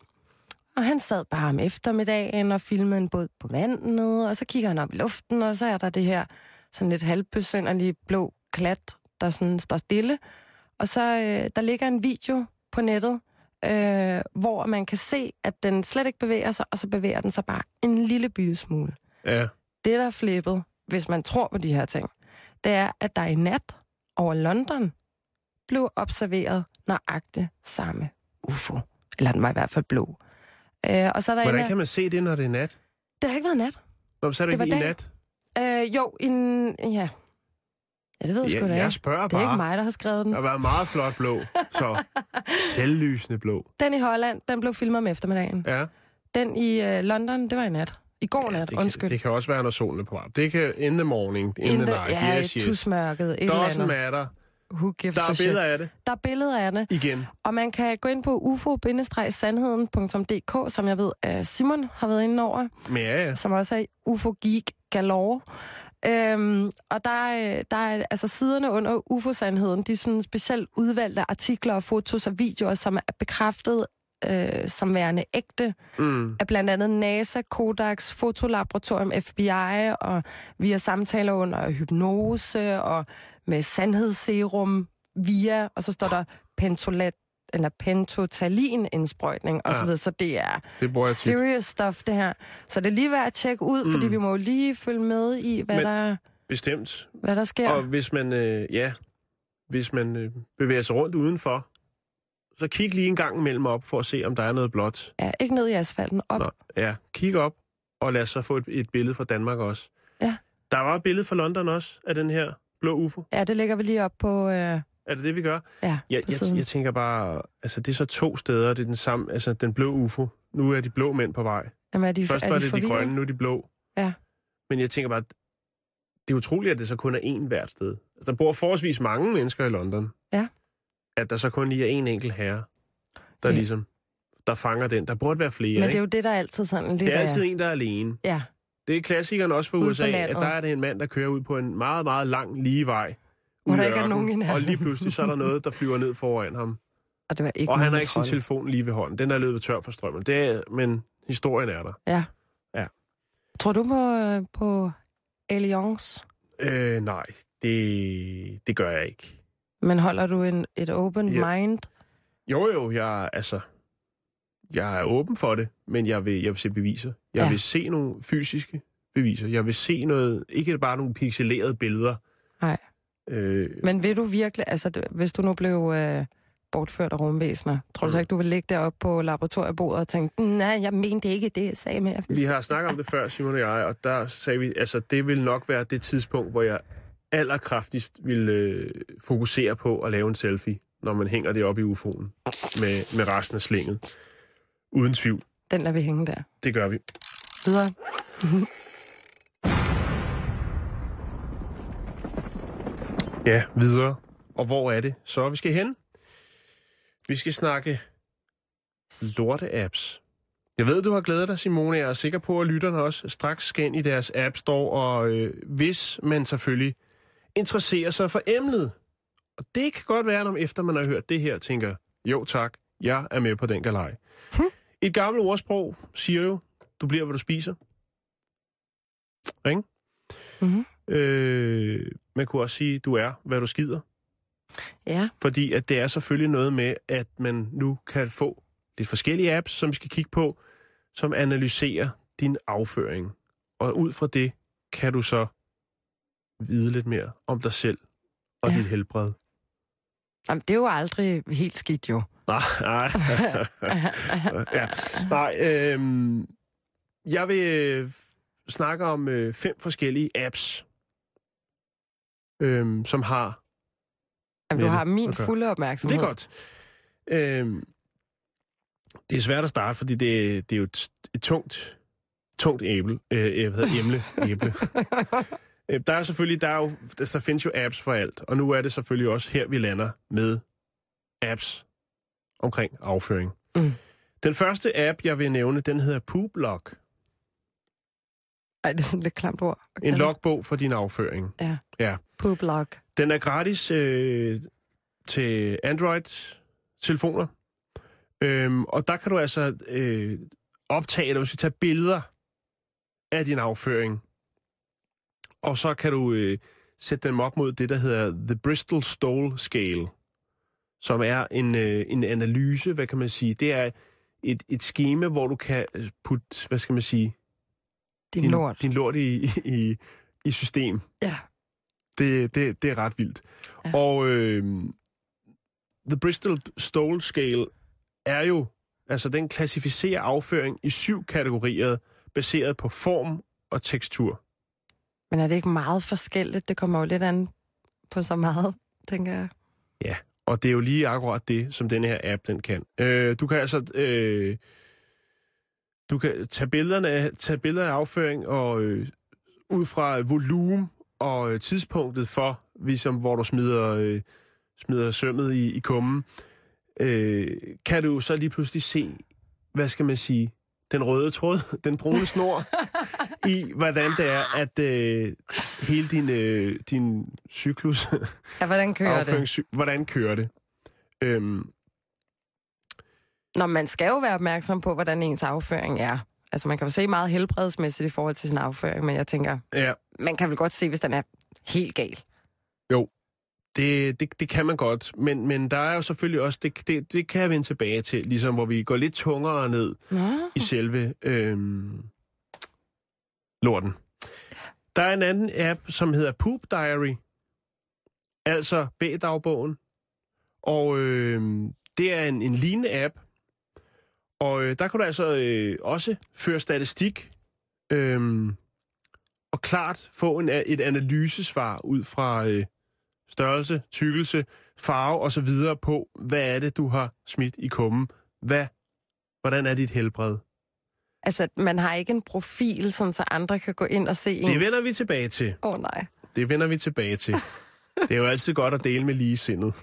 S5: Og han sad bare om eftermiddagen og filmede en båd på vandet, og så kigger han op i luften, og så er der det her sådan lidt halvbesynderlige blå klat, der sådan står stille. Og så øh, der ligger en video på nettet, øh, hvor man kan se, at den slet ikke bevæger sig, og så bevæger den sig bare en lille bitte smule.
S4: Ja.
S5: Det, der er flippet, hvis man tror på de her ting, det er, at der i nat over London blev observeret nøjagtigt samme UFO. Eller den var i hvert fald blå. Øh, og så var
S4: Hvordan
S5: inde,
S4: kan man se det, når det er nat?
S5: Det har ikke været nat.
S4: Nå, så er det,
S5: Det
S4: ikke i
S5: dag.
S4: nat.
S5: Øh, jo, en... Ja. Ja, det ved jeg sgu da
S4: Jeg, jeg
S5: ikke.
S4: spørger
S5: Det er
S4: bare.
S5: ikke mig, der har skrevet den.
S4: Der har været meget flot blå. Så selvlysende blå.
S5: Den i Holland, den blev filmet om eftermiddagen.
S4: Ja.
S5: Den i øh, London, det var i nat. I går nat,
S4: det,
S5: undskyld.
S4: kan, det kan også være, når solen er på vej. Det kan in the morning, in, in the
S5: the-
S4: night.
S5: ja,
S4: yes, yes.
S5: tusmørket, et
S4: Doesn't matter.
S5: Who gives
S4: Der er billeder af det.
S5: Der er billeder af det.
S4: Igen.
S5: Og man kan gå ind på ufo-sandheden.dk, som jeg ved, at Simon har været inde over,
S4: ja, ja.
S5: som også er UFO Geek Galore. Øhm, og der er, der er altså siderne under UFO-sandheden, de er sådan specielt udvalgte artikler og fotos og videoer, som er bekræftet øh, som værende ægte
S4: Mm.
S5: af blandt andet NASA, Kodaks, Fotolaboratorium, FBI, og via samtaler under hypnose og med sandhedsserum via, og så står der pentolat, eller pentotalin-indsprøjtning og så
S4: Ja.
S5: videre. Så det er
S4: Det jeg tit.
S5: serious stuff, det her. Så det er lige værd at tjekke ud, mm. fordi vi må jo lige følge med i, hvad,
S4: Men-
S5: der,
S4: Bestemt.
S5: hvad der sker.
S4: Og hvis man, øh, ja, hvis man øh, bevæger sig rundt udenfor, så kig lige en gang imellem op for at se, om der er noget blåt.
S5: Ja, ikke ned i asfalten. Op.
S4: Nå, ja, kig op, og lad os så få et, et billede fra Danmark også.
S5: Ja.
S4: Der var et billede fra London også, af den her blå UFO.
S5: Ja, det lægger vi lige op på... Øh,
S4: Er det det, vi gør?
S5: ja,
S4: Jeg, jeg, jeg tænker bare, altså det er så to steder, det er den samme, altså den blå UFO. Nu er de blå mænd på vej.
S5: Jamen, er de,
S4: Først
S5: er
S4: var
S5: de
S4: det de grønne, nu er de blå.
S5: Ja.
S4: Men jeg tænker bare, det er utroligt, at det så kun er én hvert sted. Altså, der bor forholdsvis mange mennesker i London.
S5: Ja.
S4: At der så kun lige er én enkelt herre, der
S5: Ja.
S4: ligesom, der fanger den. Der burde være flere,
S5: Men det er
S4: ikke?
S5: jo det, der er altid sådan lidt
S4: det er altid
S5: af-
S4: en, der er alene.
S5: Ja,
S4: Det er klassikeren også for USA, at der er det en mand, der kører ud på en meget, meget lang lige vej.
S5: Hvor der ikke er nogen.
S4: Og lige pludselig så er der noget, der flyver ned foran ham.
S5: og det var ikke
S4: Og han har ikke sin telefon lige ved hånden. Den er løbet tør for strømmen. Det er, men historien er der.
S5: Ja.
S4: Ja.
S5: Tror du på, øh, på aliens?
S4: Øh, nej, det, det gør jeg ikke.
S5: Men holder du en, et open
S4: Ja.
S5: mind?
S4: Jo, jo, jeg, altså, jeg er åben for det, men jeg vil, jeg vil se beviser. Jeg
S5: Ja.
S4: vil se nogle fysiske beviser. Jeg vil se noget, ikke bare nogle pixelerede billeder.
S5: Nej.
S4: Øh,
S5: Men vil du virkelig, altså hvis du nu blev øh, bortført af rumvæsener, tror du så
S4: Mm.
S5: ikke, du vil ligge deroppe på laboratoriebordet og tænke, nej, jeg mente ikke det, jeg sagde mere.
S4: vi har snakket om det før, Simon og jeg, og der sagde vi, altså det vil nok være det tidspunkt, hvor jeg allerkraftigst vil øh, fokusere på at lave en selfie, når man hænger det op i UFO'en med, med resten af slinget. Uden tvivl.
S5: Den lader vi hænge der.
S4: Det gør vi.
S5: Videre.
S4: Ja, videre. Og hvor er det så, vi skal hen? Vi skal snakke lorte-apps. Jeg ved, du har glædet dig, Simone. Jeg er sikker på, at lytterne også straks skal ind i deres App Store, og øh, hvis man selvfølgelig interesserer sig for emnet. Og det kan godt være, at efter man har hørt det her, tænker, jo tak, jeg er med på den galej.
S5: Hm.
S4: Et gammelt ordsprog siger jo, du bliver, hvad du spiser. Ikke?
S5: Mhm.
S4: Øh, man kunne også sige, du er, hvad du skider.
S5: Ja,
S4: Fordi at det er selvfølgelig noget med, at man nu kan få lidt forskellige apps, som vi skal kigge på, som analyserer din afføring. Og ud fra det kan du så vide lidt mere om dig selv og
S5: Ja.
S4: dit helbred.
S5: Jamen, det er jo aldrig helt skidt jo.
S4: Nej, nej. ja. nej øhm, jeg vil øh, snakke om øh, fem forskellige apps, øhm, som har
S5: Jamen, du har min
S4: okay.
S5: fulde
S4: Det
S5: opmærksomhed.
S4: er godt. Øhm, det er svært at starte, fordi det, det er jo et, et tungt, tungt æble, øh, hvad hedder emne, æble. Øh, Der er selvfølgelig, der, er jo, der findes jo apps for alt, og nu er det selvfølgelig også her, vi lander med apps omkring afføring.
S5: Mm.
S4: Den første app, jeg vil nævne, den hedder Pooplog.
S5: Ej, det er sådan lidt klamt ord. at
S4: En logbog for din afføring.
S5: Ja.
S4: Ja.
S5: Poop log.
S4: Den er gratis øh, til Android-telefoner. Øhm, og der kan du altså øh, optage, eller hvis vi tager billeder af din afføring. Og så kan du øh, sætte dem op mod det, der hedder The Bristol Stool Scale, som er en, øh, en analyse, hvad kan man sige. Det er et, et schema, hvor du kan putte, hvad skal man sige,
S5: Din,
S4: din,
S5: lort.
S4: din lort i, i, i system.
S5: Ja.
S4: Det, det, det er ret vildt.
S5: Ja.
S4: Ja. Og øh, The Bristol Stool Scale er jo, altså den klassificerer afføring i syv kategorier, baseret på form og tekstur.
S5: Men er det ikke meget forskelligt? Det kommer jo lidt an på så meget, tænker jeg.
S4: Og det er jo lige akkurat det, som den her app den kan. Øh, du kan altså øh, du kan tage billederne af, tage billeder af afføring og øh, ud fra volumen og øh, tidspunktet for, ligesom hvor du smider, øh, smider sømmet i, i kummen, øh, kan du så lige pludselig se, hvad skal man sige, den røde tråd, den brune snor, i hvordan det er, at øh, hele din, øh, din cyklus
S5: Ja, hvordan kører det?
S4: Hvordan kører det? Øhm,
S5: Nå, man skal jo være opmærksom på, hvordan ens afføring er. Altså, man kan jo se meget helbredsmæssigt i forhold til sin afføring, men jeg tænker,
S4: ja,
S5: man kan vel godt se, hvis den er helt gal.
S4: det, det, det kan man godt, men, men der er jo selvfølgelig også, det, det, det kan jeg vende tilbage til, ligesom hvor vi går lidt tungere ned
S5: Nå.
S4: i selve øhm, lorten. Der er en anden app, som hedder Poop Diary, altså B-dagbogen, og øh, det er en, en lignende app, og øh, der kan du altså øh, også føre statistik øh, og klart få en, et analysesvar ud fra øh, størrelse, tykkelse, farve og så videre på, hvad er det, du har smidt i kummen? Hvad, hvordan er dit helbred?
S5: Altså, man har ikke en profil, sådan, så andre kan gå ind og se ens...
S4: Det vender vi tilbage til.
S5: Åh oh, nej.
S4: Det vender vi tilbage til. Det er jo altid godt at dele med ligesindet.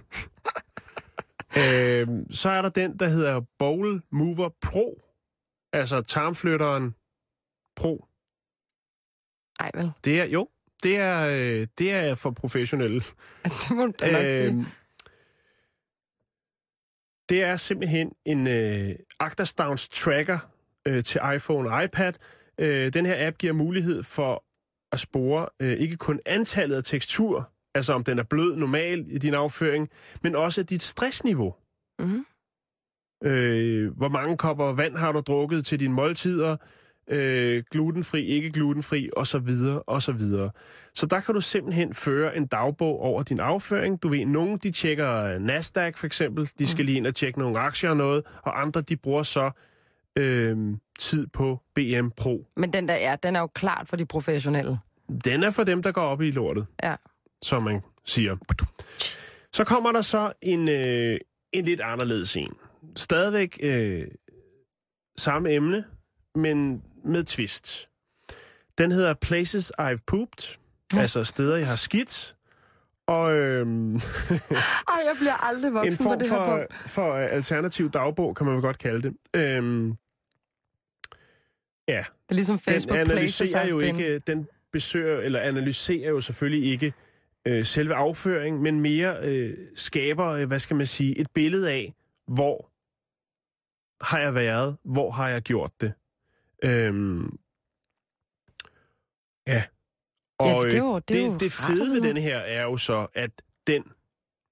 S4: øhm, så er der den, der hedder Bowl Mover Pro. Altså tarmflytteren Pro.
S5: Ej vel,
S4: Det er, jo, det er, øh, det er for professionelle.
S5: det må du nok sige.
S4: Øhm, det er simpelthen en øh, Actastowns tracker øh, til iPhone og iPad. Øh, den her app giver mulighed for at spore øh, ikke kun antallet af tekstur, altså om den er blød normal i din afføring, men også dit stressniveau.
S5: Mhm.
S4: Øh, hvor mange kopper vand har du drukket til dine måltider? Øh, glutenfri, ikke glutenfri, og så videre, og så videre. Så der kan du simpelthen føre en dagbog over din afføring. Du ved, nogen de tjekker Nasdaq for eksempel, de skal lige ind og tjekke nogle aktier og noget, og andre de bruger så øh, tid på BM Pro.
S5: Men den der er, den er jo klart for de professionelle.
S4: Den er for dem, der går op i lortet,
S5: Ja.
S4: som man siger. Så kommer der så en, øh, en lidt anderledes en. Stadigvæk øh, samme emne, men med twist. Den hedder Places I've Pooped, ja. altså steder, jeg har skidt. Og øhm,
S5: Ej, jeg bliver aldrig
S4: en
S5: voksen på
S4: form
S5: det her
S4: for,
S5: punkt.
S4: for øh, alternativ dagbog, kan man vel godt kalde det. Øhm, ja,
S5: Det er ligesom Facebook
S4: den analyserer jo ikke, den besøger, eller analyserer jo selvfølgelig ikke øh, selve afføringen, men mere øh, skaber, øh, hvad skal man sige, et billede af, hvor har jeg været, hvor har jeg gjort det. Øhm, ja. Og
S5: Ja, det
S4: øh,
S5: det jo
S4: det, det
S5: rart
S4: fede ved denne her er jo så, at den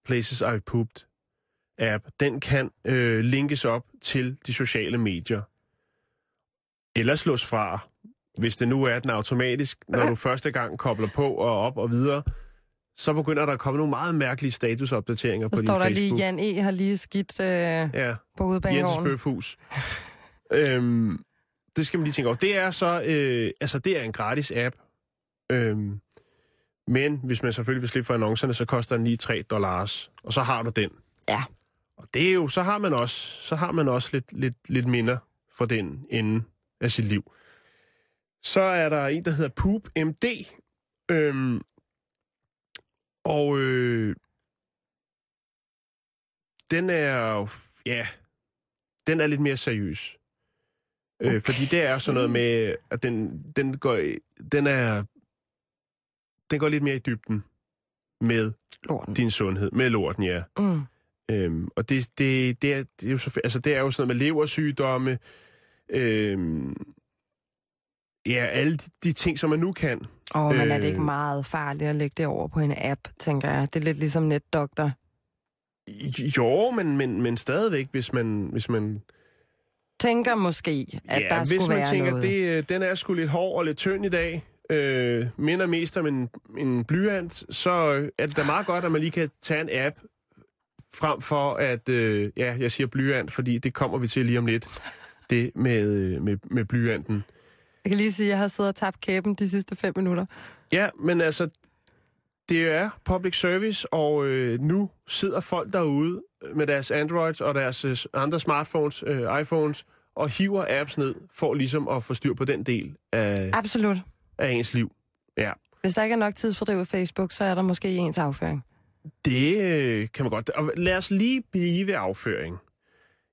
S4: Places I've Pooped app, den kan øh, linkes op til de sociale medier. Eller slås fra, hvis det nu er den automatisk, når du første gang kobler på og op og videre, så begynder der at komme nogle meget mærkelige statusopdateringer på
S5: Så
S4: din
S5: står der
S4: Facebook.
S5: lige, Jan E. har lige skidt øh,
S4: Ja,
S5: på
S4: Jens
S5: udbanegården.
S4: Bøfhus. øhm, det skal man lige tænke over. Det er så, øh, altså det er en gratis app. Øhm, men hvis man selvfølgelig vil slippe for annoncerne, så koster den lige 3 dollars. Og så har du den.
S5: Ja.
S4: Og det er jo, så har man også, så har man også lidt, lidt, lidt minder for den ende af sit liv. Så er der en, der hedder Poop MD. Øhm, og øh, den er ja, den er lidt mere seriøs. Okay. Øh, fordi det er sådan noget med, at den, den, går, den er, den går lidt mere i dybden med
S5: Lorten.
S4: din sundhed, med lorten, ja.
S5: Mm.
S4: Øhm, og det, det, det, er, det, er jo så, altså, det er jo sådan noget med leversygdomme, øhm, ja, alle de, de ting, som man nu kan.
S5: Og men er det ikke
S4: Øh.
S5: meget farligt at lægge det over på en app, tænker jeg. Det er lidt ligesom netdoktor.
S4: Jo, men, men, men stadigvæk, hvis man... Hvis man
S5: Tænker måske, at
S4: ja,
S5: der
S4: hvis
S5: skulle
S4: man
S5: være
S4: tænker,
S5: noget.
S4: det, øh, den er sgu lidt hård og lidt tynd i dag, øh, minder mest om en, en blyant, så øh, er det da meget godt, at man lige kan tage en app frem for at, øh, ja, jeg siger blyant, fordi det kommer vi til lige om lidt, det med, øh, med, med blyanten.
S5: Jeg kan lige sige, at jeg har siddet og tabt kæben de sidste fem minutter.
S4: Ja, men altså, det er public service, og øh, nu sidder folk derude med deres Androids og deres øh, andre smartphones, øh, iPhones, og hiver apps ned for ligesom at få styr på den del af,
S5: Absolut.
S4: af ens liv. Ja,
S5: Hvis der ikke er nok tidsfordriv i Facebook, så er der måske ens afføring.
S4: det øh, kan man godt. Og lad os lige blive ved afføring.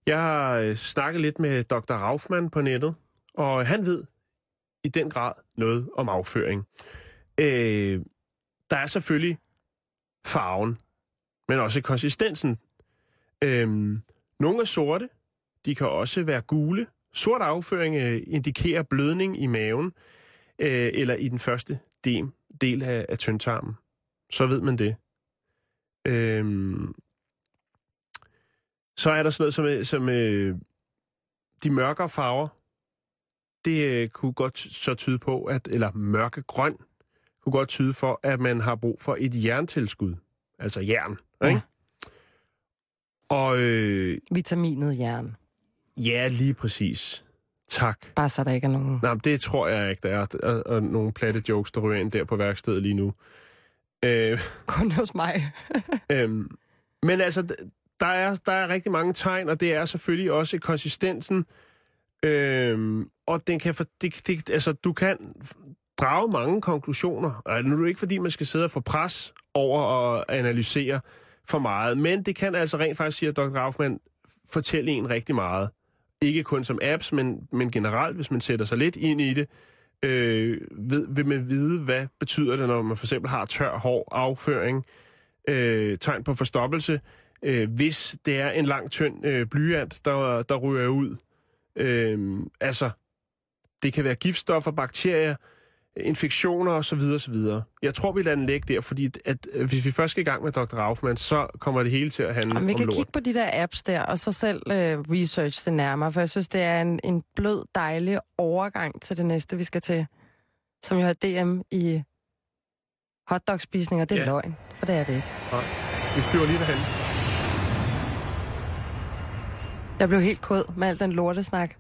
S4: Jeg har øh, snakket lidt med Dr. Raufmann på nettet, og han ved i den grad noget om afføring. Øh, der er selvfølgelig farven, men også konsistensen. Øhm, nogle er sorte, de kan også være gule. Sort afføring øh, indikerer blødning i maven, øh, eller i den første del, del af, af tyndtarmen. Så ved man det. Øhm, så er der sådan noget som, øh, som øh, de mørkere farver. Det øh, kunne godt så tyde på, at, eller mørkegrøn, kunne godt tyde for, at man har brug for et jerntilskud. Altså jern,
S5: Ja.
S4: ikke? Og øh,
S5: Vitaminet jern.
S4: ja, lige præcis. Tak.
S5: Bare så der ikke er nogen...
S4: Nej, men det tror jeg ikke, der er. Og, og nogle platte jokes, der ryger ind der på værkstedet lige nu. Øh,
S5: Kun hos mig.
S4: Øhm, men altså, der er, der er rigtig mange tegn, og det er selvfølgelig også konsistensen. Øhm, og den kan for, det, det, altså, du kan drage mange konklusioner. Og nu er det ikke, fordi man skal sidde og få pres over at analysere for meget, men det kan altså rent faktisk, siger Dr. Raufmann, fortælle en rigtig meget. Ikke kun som apps, men, men generelt, hvis man sætter sig lidt ind i det, øh, ved, vil man vide, hvad betyder det, når man for eksempel har tør, hård afføring, øh, tegn på forstoppelse, øh, hvis det er en lang, tynd øh, blyant, der, der ryger ud. Øh, altså, det kan være giftstoffer, bakterier, infektioner osv. osv. Jeg tror, vi lader den ligge der, fordi at, at, øh, hvis vi først skal i gang med Dr. Raufmann, så kommer det hele til at handle
S5: Jamen, vi
S4: om
S5: kan
S4: lort.
S5: kigge på de der apps der, og så selv øh, research det nærmere, for jeg synes, det er en, en blød, dejlig overgang til det næste, vi skal til, som jo har DM i hotdogspisning, og det er
S4: Ja.
S5: løgn, for det er det ikke.
S4: Vi flyver lige derhen.
S5: Jeg blev helt kod med al den lortesnak.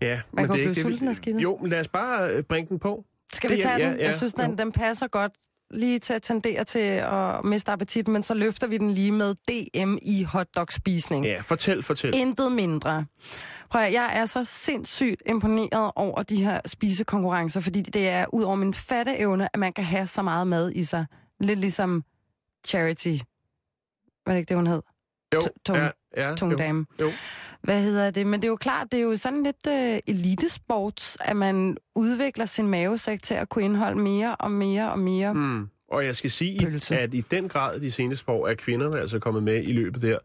S4: Ja,
S5: Man kan
S4: det er ikke det, vi-
S5: sulten skidtet.
S4: Jo, men lad os bare øh, bringe den på.
S5: Skal vi
S4: Det er-
S5: tage
S4: ja,
S5: den?
S4: ja,
S5: Jeg synes, den,
S4: jo.
S5: den passer godt lige til at tendere til at miste appetitten, men så løfter vi den lige med DM i hotdogspisning.
S4: Ja, fortæl, fortæl.
S5: Intet mindre. Prøv at, jeg er så sindssygt imponeret over de her spisekonkurrencer, fordi det er ud over min fatte evne, at man kan have så meget mad i sig. Lidt ligesom Charity. Var det ikke det, hun hed?
S4: Jo,
S5: T- tung-
S4: ja, ja,
S5: Tung
S4: jo.
S5: dame.
S4: Jo.
S5: Hvad hedder det? Men det er jo klart, det er jo sådan lidt uh, elitesports, at man udvikler sin mavesæk til at kunne indeholde mere og mere og mere. Mm.
S4: Og jeg skal sige,
S5: Pølse.
S4: at i den grad de seneste år er kvinderne altså kommet med i løbet der.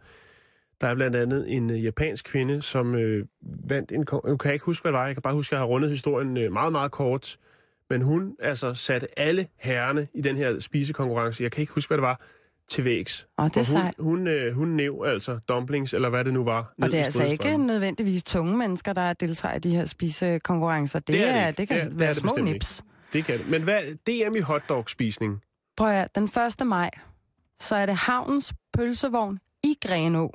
S4: Der er blandt andet en uh, japansk kvinde, som øh, vandt en... Nu kan jeg ikke huske, hvad det var. Jeg kan bare huske, at jeg har rundet historien øh, meget, meget kort. Men hun altså satte alle herrerne i den her spisekonkurrence, jeg kan ikke huske, hvad det var, til vægs.
S5: Og det er
S4: hun,
S5: sejt.
S4: hun, øh, hun næv altså dumplings, eller hvad det nu var.
S5: Og det er altså ikke nødvendigvis tunge mennesker, der deltager i de her spisekonkurrencer. Det,
S4: Det er det
S5: er,
S4: ikke.
S5: det kan
S4: Det det
S5: være
S4: det
S5: små
S4: bestemt
S5: nips.
S4: Det kan det. Men hvad, DM i hotdog-spisning.
S5: Prøv at den 1. maj, så er det Havnens Pølsevogn i Grenå,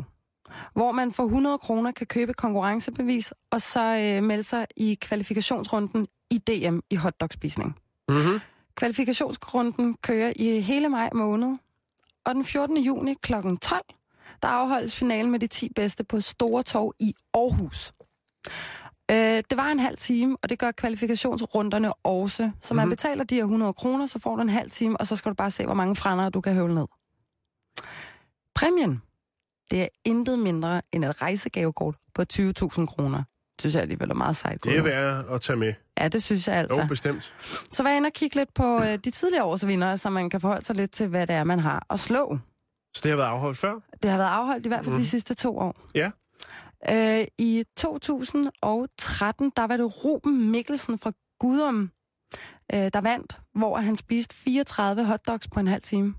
S5: hvor man for 100 kroner kan købe konkurrencebevis, og så øh, melde sig i kvalifikationsrunden i DM i hotdogspisning.
S4: Mm-hmm.
S5: Kvalifikationsrunden kører i hele maj måned, og den 14. juni kl. 12, der afholdes finalen med de 10 bedste på Store Torv i Aarhus. Øh, det var en halv time, og det gør kvalifikationsrunderne også. Så man
S4: Mhm.
S5: betaler de her 100 kroner, så får du en halv time, og så skal du bare se, hvor mange frænder du kan høvle ned. Præmien, det er intet mindre end et rejsegavekort på 20.000 kroner. Det synes jeg alligevel er meget sejt.
S4: Det er værd at tage med.
S5: Ja, det synes jeg altså.
S4: Jo, bestemt.
S5: Så var jeg inde og kigge lidt på øh, de tidligere års vinder, så man kan forholde sig lidt til, hvad det er, man har at slå.
S4: Så det har været afholdt før?
S5: Det har været afholdt i hvert fald mm.
S4: Mhm.
S5: de sidste to år.
S4: Ja.
S5: Øh, I 2013, der var det Ruben Mikkelsen fra Gudum, øh, der vandt, hvor han spiste 34 hotdogs på en halv time.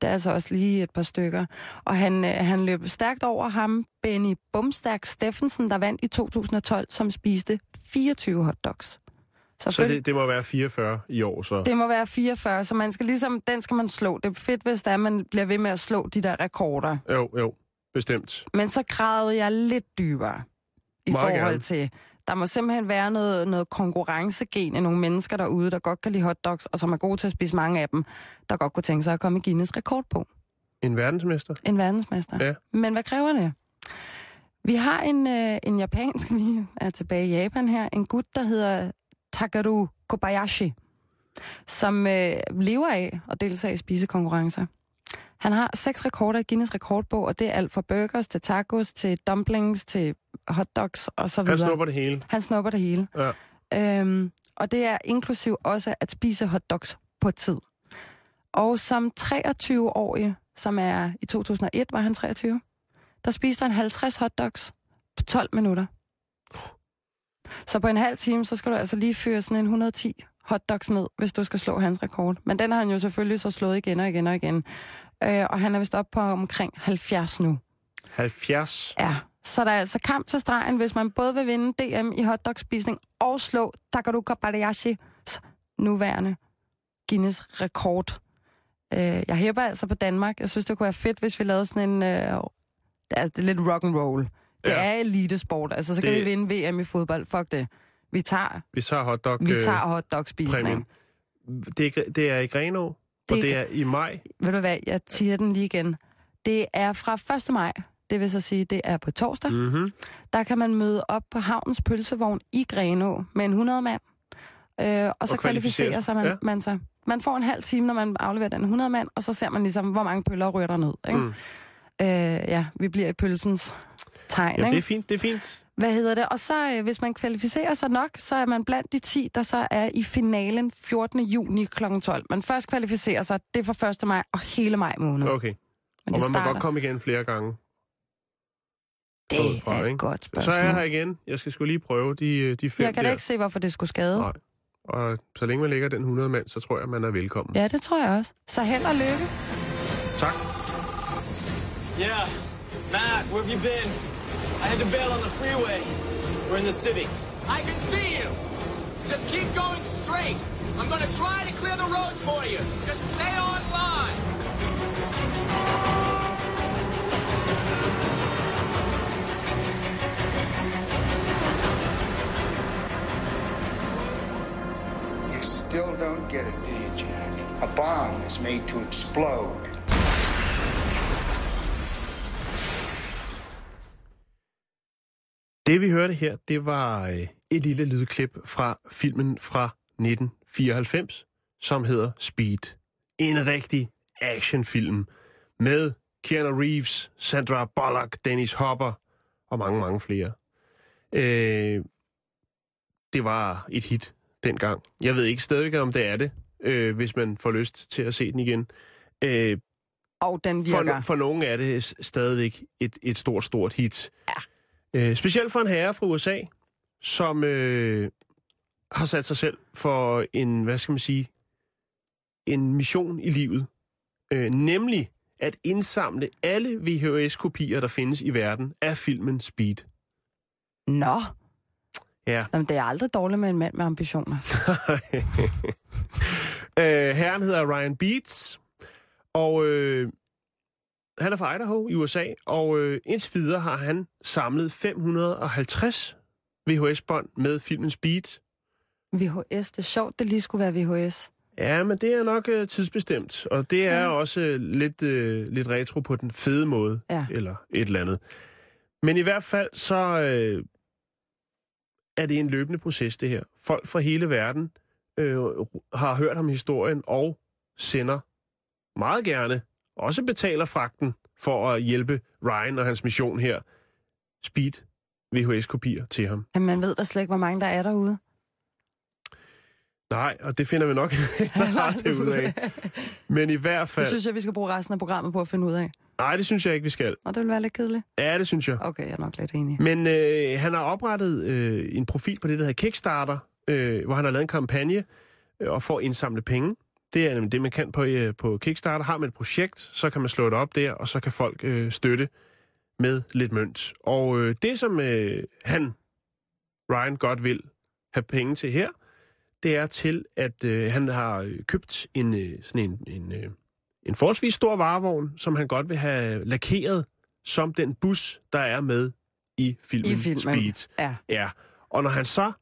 S5: Det er altså også lige et par stykker. Og han, øh, han løb stærkt over ham, Benny Bumstærk Steffensen, der vandt i 2012, som spiste 24 hotdogs.
S4: Så det, det må være 44 i år, så.
S5: Det må være 44, så man skal ligesom, den skal man slå. Det er fedt, hvis det er, man bliver ved med at slå de der rekorder.
S4: Jo, jo, bestemt.
S5: Men så gravede jeg lidt dybere i
S4: Meget
S5: forhold
S4: gerne.
S5: til, der må simpelthen være noget, noget konkurrencegen af nogle mennesker derude, der godt kan lide hotdogs, og som er gode til at spise mange af dem, der godt kunne tænke sig at komme i Guinness rekord på.
S4: En verdensmester?
S5: En verdensmester.
S4: Ja.
S5: Men hvad kræver det? Vi har en, øh, en japansk, vi er tilbage i Japan her, en gut, der hedder Takaru Kobayashi, som øh, lever af at deltage i spisekonkurrencer. Han har seks rekorder i Guinness rekordbog, og det er alt fra burgers til tacos, til dumplings, til hotdogs og så videre.
S4: Han snupper det hele.
S5: Han snupper det hele.
S4: Ja.
S5: Øhm, og det er inklusiv også at spise hotdogs på tid. Og som 23-årig, som er i 2001, var han 23, der spiste han 50 hotdogs på 12 minutter. Så på en halv time, så skal du altså lige fyre sådan en 110 hotdogs ned, hvis du skal slå hans rekord. Men den har han jo selvfølgelig så slået igen og igen og igen. Øh, og han er vist oppe på omkring 70 nu.
S4: 70.
S5: Ja, så der er altså kamp til stregen, hvis man både vil vinde DM i hotdogspisning og slå Takaru Kobayashis nuværende Guinness rekord. Øh, jeg hæpper altså på Danmark. Jeg synes, det kunne være fedt, hvis vi lavede sådan en øh, Det er, det er lidt rock and roll. Det
S4: Ja.
S5: er elitesport. Altså, så kan
S4: Det-
S5: vi vinde VM i fodbold. Fuck det. Vi tager,
S4: Vi tager hotdog.
S5: vi
S4: øh,
S5: tager hotdog-spisning.
S4: Det, er, det er i Grenå, og
S5: Det er
S4: det
S5: i
S4: er i maj.
S5: Ved du hvad, jeg tiger den lige igen. Det er fra 1. maj. Det vil så sige, det er på torsdag.
S4: Mm-hmm.
S5: Der kan man møde op på havnens pølsevogn i Grenå med en 100 mand. Øh, og så
S4: Og
S5: kvalificerer sig man,
S4: Ja.
S5: man sig. Man får en halv time, når man afleverer den 100 mand, og så ser man ligesom, hvor mange pøller ryger der ned. Ikke?
S4: Mm.
S5: Øh, ja, vi bliver i pølsens tegn.
S4: Ja, det
S5: ikke?
S4: er fint, det er fint.
S5: Hvad hedder det? Og så, øh, hvis man kvalificerer sig nok, så er man blandt de 10, der så er i finalen 14. juni kl. 12. Man først kvalificerer sig, det er fra 1. maj og hele maj måned.
S4: Okay.
S5: Men
S4: Og man må
S5: starter.
S4: godt komme igen flere gange.
S5: Det
S4: derudfra,
S5: er
S4: ikke?
S5: et godt
S4: Så
S5: spørgsmål.
S4: er jeg her igen. Jeg skal sgu lige prøve de, øh, de fem
S5: jeg kan da ikke se, hvorfor det skulle skade.
S4: Nej. Og så længe man lægger den 100 mand, så tror jeg, man er velkommen.
S5: Ja, det tror jeg også. Så held og lykke.
S4: Tak.
S7: Yeah. Matt, where have you been? I had to bail on the freeway. We're in the city.
S8: I can see you. Just keep going straight. I'm gonna try to clear the roads for you. Just stay on line.
S9: You still don't get it, do you, Jack? A bomb is made to explode.
S4: Det vi hørte her, det var øh, et lille lydklip fra filmen fra 1994, som hedder Speed. En rigtig actionfilm med Keanu Reeves, Sandra Bullock, Dennis Hopper og mange, mange flere. Øh, det var et hit dengang. Jeg ved ikke stadigvæk, om det er det, øh, hvis man får lyst til at se den igen. Øh,
S5: Og den
S4: for,
S5: virker.
S4: for nogen er det stadigvæk et, et stort, stort hit. Ja. Øh, specielt for en herre fra USA, som øh, har sat sig selv for en, hvad skal man sige, en mission i livet. Øh, nemlig at indsamle alle VHS-kopier, der findes i verden af filmen Speed.
S5: Nå,
S4: Ja.
S5: Jamen, det er aldrig dårligt med en mand med ambitioner.
S4: øh, herren hedder Ryan Beats, og øh, han er fra Idaho i USA, og øh, indtil videre har han samlet 550 VHS-bånd med filmen Speed.
S5: VHS, det er sjovt, det lige skulle være VHS.
S4: Ja, men det er nok øh, tidsbestemt, og det er også øh, lidt, øh, lidt retro på den fede måde,
S5: Ja.
S4: eller et eller andet. Men i hvert fald så øh, er det en løbende proces, det her. Folk fra hele verden øh, har hørt om historien og sender meget gerne, også betaler fragten for at hjælpe Ryan og hans mission her, Speed VHS-kopier til ham.
S5: Jamen, man ved da slet ikke, hvor mange der er derude.
S4: Nej, og det finder vi nok aldrig ud af. Men i hvert
S5: Det
S4: fald...
S5: synes jeg, vi skal bruge resten af programmet på at finde ud af.
S4: Nej, det synes jeg ikke, vi skal.
S5: Og det vil være lidt kedeligt.
S4: Ja, det synes jeg.
S5: Okay, jeg er nok lidt enig.
S4: Men øh, han har oprettet øh, en profil på det, der hedder Kickstarter, øh, hvor han har lavet en kampagne øh, og får indsamle penge. Det er nemlig det, man kan på, øh, på Kickstarter. Har man et projekt, så kan man slå det op der, og så kan folk øh, støtte med lidt mønt. Og øh, det, som øh, han, Ryan, godt vil have penge til her, det er til, at øh, han har øh, købt en, øh, sådan en, en, øh, en forholdsvis stor varevogn, som han godt vil have lakeret som den bus, der er med i filmen,
S5: I filmen.
S4: Speed.
S5: Ja.
S4: Ja, og når han så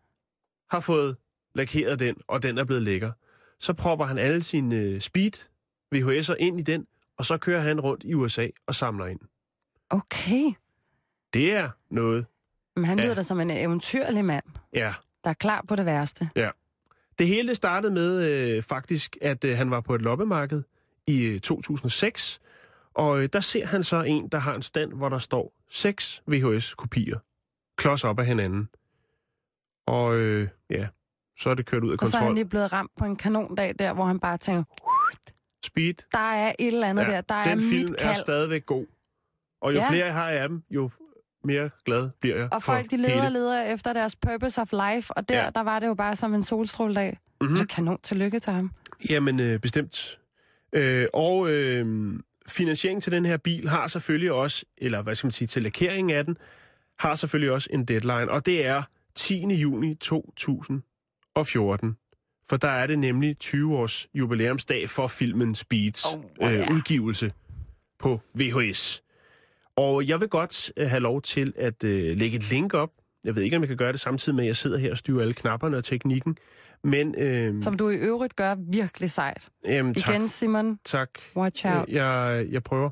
S4: har fået lakeret den, og den er blevet lækker, så propper han alle sine øh, Speed VHS'er ind i den, og så kører han rundt i USA og samler ind.
S5: Okay.
S4: Det er noget.
S5: Men han
S4: Ja.
S5: lyder da som en eventyrlig mand,
S4: Ja,
S5: der er klar på det værste.
S4: ja. Det hele det startede med øh, faktisk, at øh, han var på et loppemarked i øh, 2006, og øh, der ser han så en, der har en stand, hvor der står seks VHS-kopier, klods op af hinanden. Og øh, ja, så er det kørt ud af
S5: Og så er han
S4: kontrol.
S5: lige blevet ramt på en kanondag der, hvor han bare tænker,
S4: Speed
S5: der er et eller andet der, der er
S4: den film
S5: mit
S4: er
S5: kald.
S4: stadigvæk god. Og jo
S5: Ja.
S4: ja. flere jeg har af dem, jo mere glad bliver jeg
S5: Og folk, de leder og leder efter deres purpose of life, og der,
S4: Ja.
S5: ja. der var det jo bare som en solstråledag.
S4: Mhm.
S5: Mm-hmm. Så kanon tillykke til ham.
S4: Jamen, øh, bestemt. Øh, og øh, finansieringen til den her bil har selvfølgelig også, eller hvad skal man sige, til lakeringen af den, har selvfølgelig også en deadline, og det er 10. juni 2014. For der er det nemlig 20 års jubilæumsdag for filmen Speeds
S5: Oh,
S4: øh, udgivelse på VHS. Og jeg vil godt øh, have lov til at øh, lægge et link op. Jeg ved ikke, om jeg kan gøre det samtidig med, at jeg sidder her og styrer alle knapperne og teknikken. Men, øh,
S5: Som du i øvrigt gør virkelig sejt.
S4: jamen, tak,
S5: Igen, Simon,
S4: tak.
S5: watch out.
S4: Øh, Jeg, jeg prøver.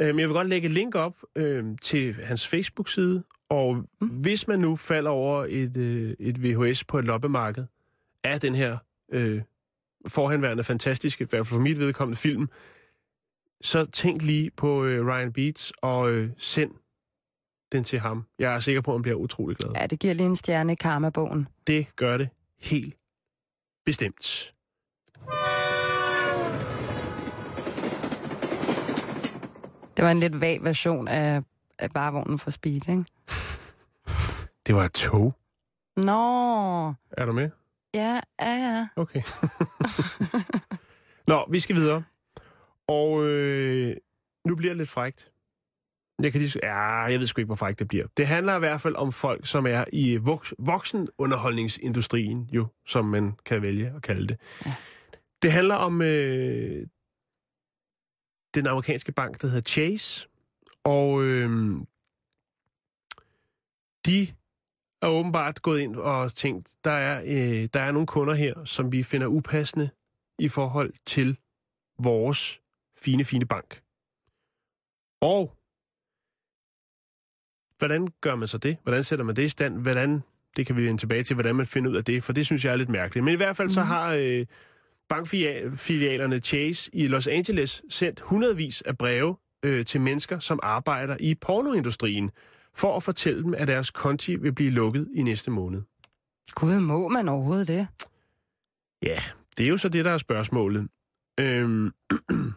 S4: Øh, Men jeg vil godt lægge et link op øh, til hans Facebook-side, og mm. hvis man nu falder over et, øh, et VHS på et loppemarked af den her øh, forhenværende fantastiske, i hvert fald for mit vedkommende film, så tænk lige på øh, Ryan Beats og øh, send den til ham. Jeg er sikker på, at han bliver utrolig glad.
S5: Ja, det giver lige en stjerne i karma-bogen.
S4: Det gør det helt bestemt.
S5: Det var en lidt vag version af, af barvognen for Speed, ikke?
S4: Det var et tog.
S5: Nå,
S4: Er du med?
S5: ja, ja, ja.
S4: Okay. Nå, vi skal videre. Og øh, nu bliver det lidt frægt. Jeg kan lige... Ja, jeg ved sgu ikke, hvor frægt det bliver. Det handler i hvert fald om folk, som er i voks, voksenunderholdningsindustrien, jo, som man kan vælge at kalde det.
S5: Ja.
S4: Det handler om øh, den amerikanske bank, der hedder Chase. Og øh, de er åbenbart gået ind og tænkt, der er, øh, der er nogle kunder her, som vi finder upassende i forhold til vores fine, fine bank. Og hvordan gør man så det? Hvordan sætter man det i stand? Hvordan, det kan vi vende tilbage til, hvordan man finder ud af det, for det synes jeg er lidt mærkeligt. Men i hvert fald så har øh, bankfilialerne Chase i Los Angeles sendt hundredvis af breve øh, til mennesker, som arbejder i pornoindustrien, for at fortælle dem, at deres konti vil blive lukket i næste måned.
S5: Gud, må man overhovedet det?
S4: Ja, det er jo så det, der er spørgsmålet. Øhm,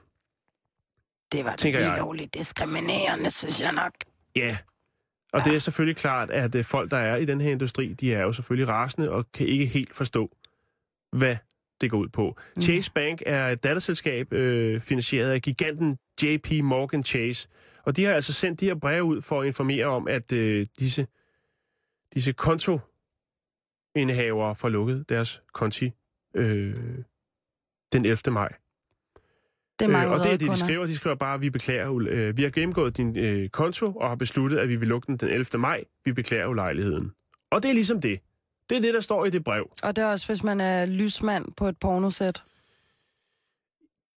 S5: Det var
S4: jeg.
S5: lovligt diskriminerende, synes jeg nok.
S4: ja, og ja. det er selvfølgelig klart, at øh, folk, der er i den her industri, de er jo selvfølgelig rasende og kan ikke helt forstå, hvad det går ud på. Mm. Chase Bank er et datterselskab øh, finansieret af giganten JP Morgan Chase, og de har altså sendt de her breve ud for at informere om, at øh, disse, disse kontoindehavere får lukket deres konti øh, den 11. maj.
S5: Det er
S4: øh, og det er det, de skriver. De skriver bare, at vi beklager, øh, vi har gennemgået din øh, konto og har besluttet, at vi vil lukke den den 11. maj. Vi beklager ulejligheden. Og det er ligesom det. Det er det, der står i det brev.
S5: Og det er også, hvis man er lysmand på et pornosæt.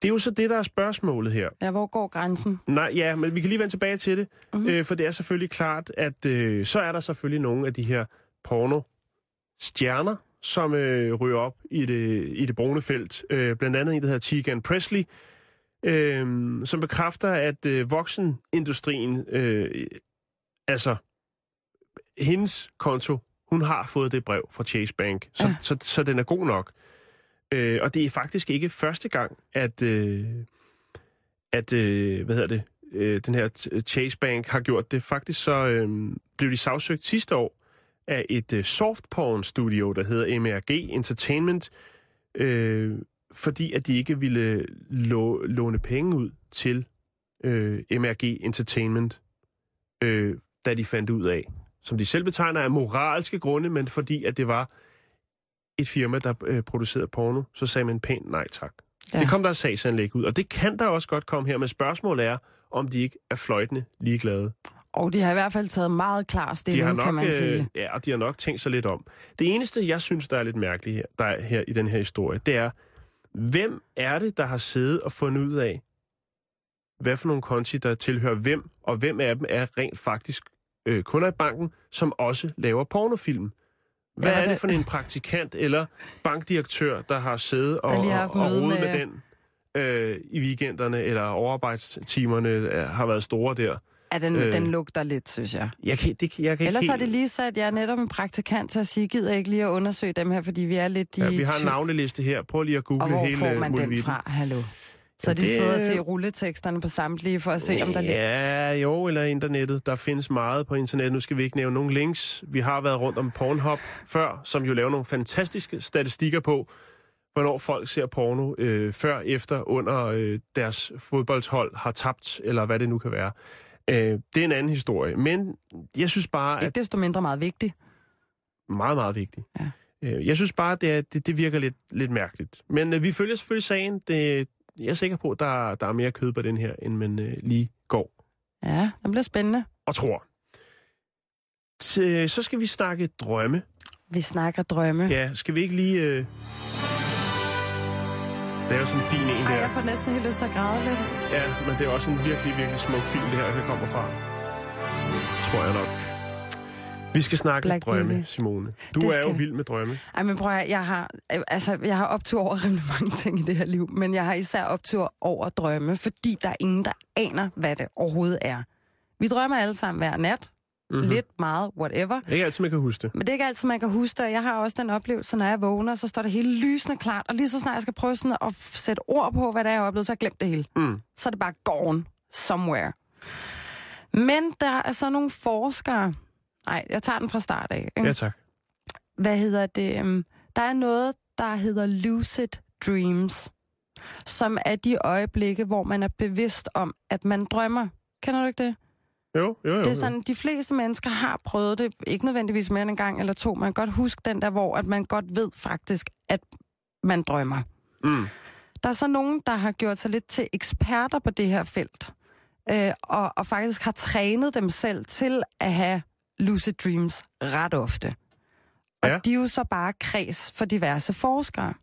S4: Det er jo så det, der er spørgsmålet her.
S5: Ja, hvor går grænsen?
S4: Nej, ja, men vi kan lige vende tilbage til det. Mm-hmm. Øh, for det er selvfølgelig klart, at øh, så er der selvfølgelig nogle af de her porno-stjerner, som øh, ryger op i det, i det brune felt. Øh, blandt andet en, der hedder Tegan Presley, øh, som bekræfter, at øh, voksenindustrien, øh, altså hendes konto, hun har fået det brev fra Chase Bank, så,
S5: Ja.
S4: ja. så, så den er god nok. Øh, og det er faktisk ikke første gang, at, øh, at øh, hvad hedder det, øh, den her Chase Bank har gjort det. Faktisk så øh, blev de sagsøgt sidste år af et øh, softporn studio, der hedder MRG Entertainment, øh, fordi at de ikke ville lå, låne penge ud til øh, MRG Entertainment, øh, da de fandt ud af, som de selv betegner af moralske grunde, men fordi at det var et firma, der øh, producerede porno, så sagde man pænt nej tak.
S5: Ja.
S4: Det kom der sagsanlæg ud, og det kan der også godt komme her, men spørgsmålet er, om de ikke er fløjtende ligeglade.
S5: Og de har i hvert fald taget meget klar
S4: De
S5: stilling,
S4: har nok,
S5: kan man
S4: øh,
S5: sige.
S4: ja, og de har nok tænkt sig lidt om. Det eneste, jeg synes, der er lidt mærkeligt her, der er her i den her historie, det er, hvem er det, der har siddet og fundet ud af, hvad for nogle konti, der tilhører hvem, og hvem af dem er rent faktisk øh, kunder i banken, som også laver pornofilm. Hvad
S5: Ja,
S4: er det for en praktikant eller bankdirektør, der har siddet og,
S5: har
S4: og, og rodet med,
S5: med-
S4: den øh, i weekenderne, eller overarbejdstimerne øh, har været store der?
S5: Ja, den,
S4: øh,
S5: den lugter lidt, synes jeg.
S4: Jeg kan, det, jeg kan
S5: Ellers
S4: ikke
S5: har det lige sat jeg er netop en praktikant til at sige, gider ikke lige at undersøge dem her, fordi vi er lidt i
S4: Ja, vi har en navneliste her. Prøv lige at google
S5: Og hvor
S4: hele
S5: får man den
S4: muligheden.
S5: fra? Hallo. Så de
S4: det-
S5: sidder og ser rulleteksterne på samtlige for at se, om der ligger...
S4: Ja, jo, eller internettet. Der findes meget på internettet. Nu skal vi ikke nævne nogen links. Vi har været rundt om Pornhub før, som jo laver nogle fantastiske statistikker på, hvornår folk ser porno øh, før, efter, under øh, deres fodboldhold har tabt, eller hvad det nu kan være. Øh, det er en anden historie. Men jeg synes bare, at
S5: Ikke desto mindre meget vigtigt.
S4: meget, meget vigtigt.
S5: Ja.
S4: Øh, Jeg synes bare, det, er, det, det virker lidt, lidt mærkeligt. Men øh, vi følger selvfølgelig sagen. Det, jeg er sikker på, at der, der er mere kød på den her, end man øh, lige går
S5: Ja, det bliver spændende.
S4: og tror. Til, så skal vi snakke drømme.
S5: Vi snakker drømme.
S4: Ja, skal vi ikke lige... Øh... Det er jo sådan en fin en
S5: Ej,
S4: der.
S5: jeg får næsten helt lyst til at græde lidt.
S4: Ja, men det er også en virkelig, virkelig smuk film, det her, det kommer fra. Tror jeg nok. Vi skal snakke
S5: Black
S4: drømme,
S5: Beauty.
S4: Simone. Du
S5: Det
S4: er jo
S5: skal-
S4: vild med drømme.
S5: Ej, men prøv at, jeg har, altså, jeg har optur over rimelig mange ting i det her liv, men jeg har især optur over drømme, fordi der er ingen, der aner, hvad det overhovedet er. Vi drømmer alle sammen hver nat.
S4: Mhm.
S5: Mm-hmm. Lidt, meget, whatever.
S4: Ikke altid, man kan huske det.
S5: Men det er ikke altid, man kan huske det. og Jeg har også den oplevelse, når jeg vågner, så står det hele lysende klart, og lige så snart jeg skal prøve sådan at sætte ord på, hvad det er, jeg har oplevet, så har jeg glemt det hele.
S4: Mm.
S5: Så er det bare gone somewhere. Men der er så nogle forskere... Nej, jeg tager den fra start af. Ikke?
S4: Ja, tak.
S5: hvad hedder det? øhm, Der er noget, der hedder lucid dreams, som er de øjeblikke, hvor man er bevidst om, at man drømmer. Kender du ikke det?
S4: Jo, jo, jo.
S5: Det er sådan, de fleste mennesker har prøvet det, ikke nødvendigvis mere end en gang eller to. Man kan godt huske den der, hvor at man godt ved faktisk, at man drømmer.
S4: Mm.
S5: Der er så nogen, der har gjort sig lidt til eksperter på det her felt, øh, og, og faktisk har trænet dem selv til at have lucid dreams ret ofte. Og
S4: Ja.
S5: de er jo så bare kreds for diverse forskere.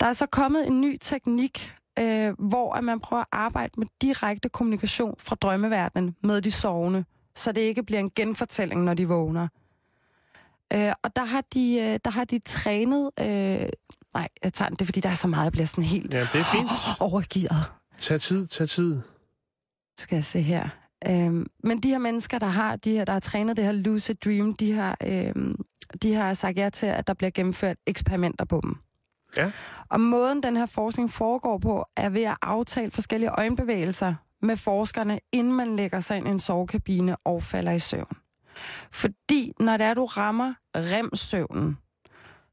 S5: Der er så kommet en ny teknik, øh, hvor at man prøver at arbejde med direkte kommunikation fra drømmeverdenen med de sovende, så det ikke bliver en genfortælling, når de vågner. Øh, og der har de, øh, der har de trænet... Øh, nej, jeg tager den, det er fordi, der er så meget, jeg bliver sådan helt
S4: Ja, det er fint.
S5: overgivet.
S4: Tag tid, tag tid.
S5: Skal jeg se her. Øhm, men de her mennesker, der har, de her, der har trænet det her lucid dream, de har, øhm, de har sagt ja til, at der bliver gennemført eksperimenter på dem.
S4: Ja.
S5: Og måden, den her forskning foregår på, er ved at aftale forskellige øjenbevægelser med forskerne, inden man lægger sig ind i en sovekabine og falder i søvn. Fordi når det er, du rammer rem-søvnen,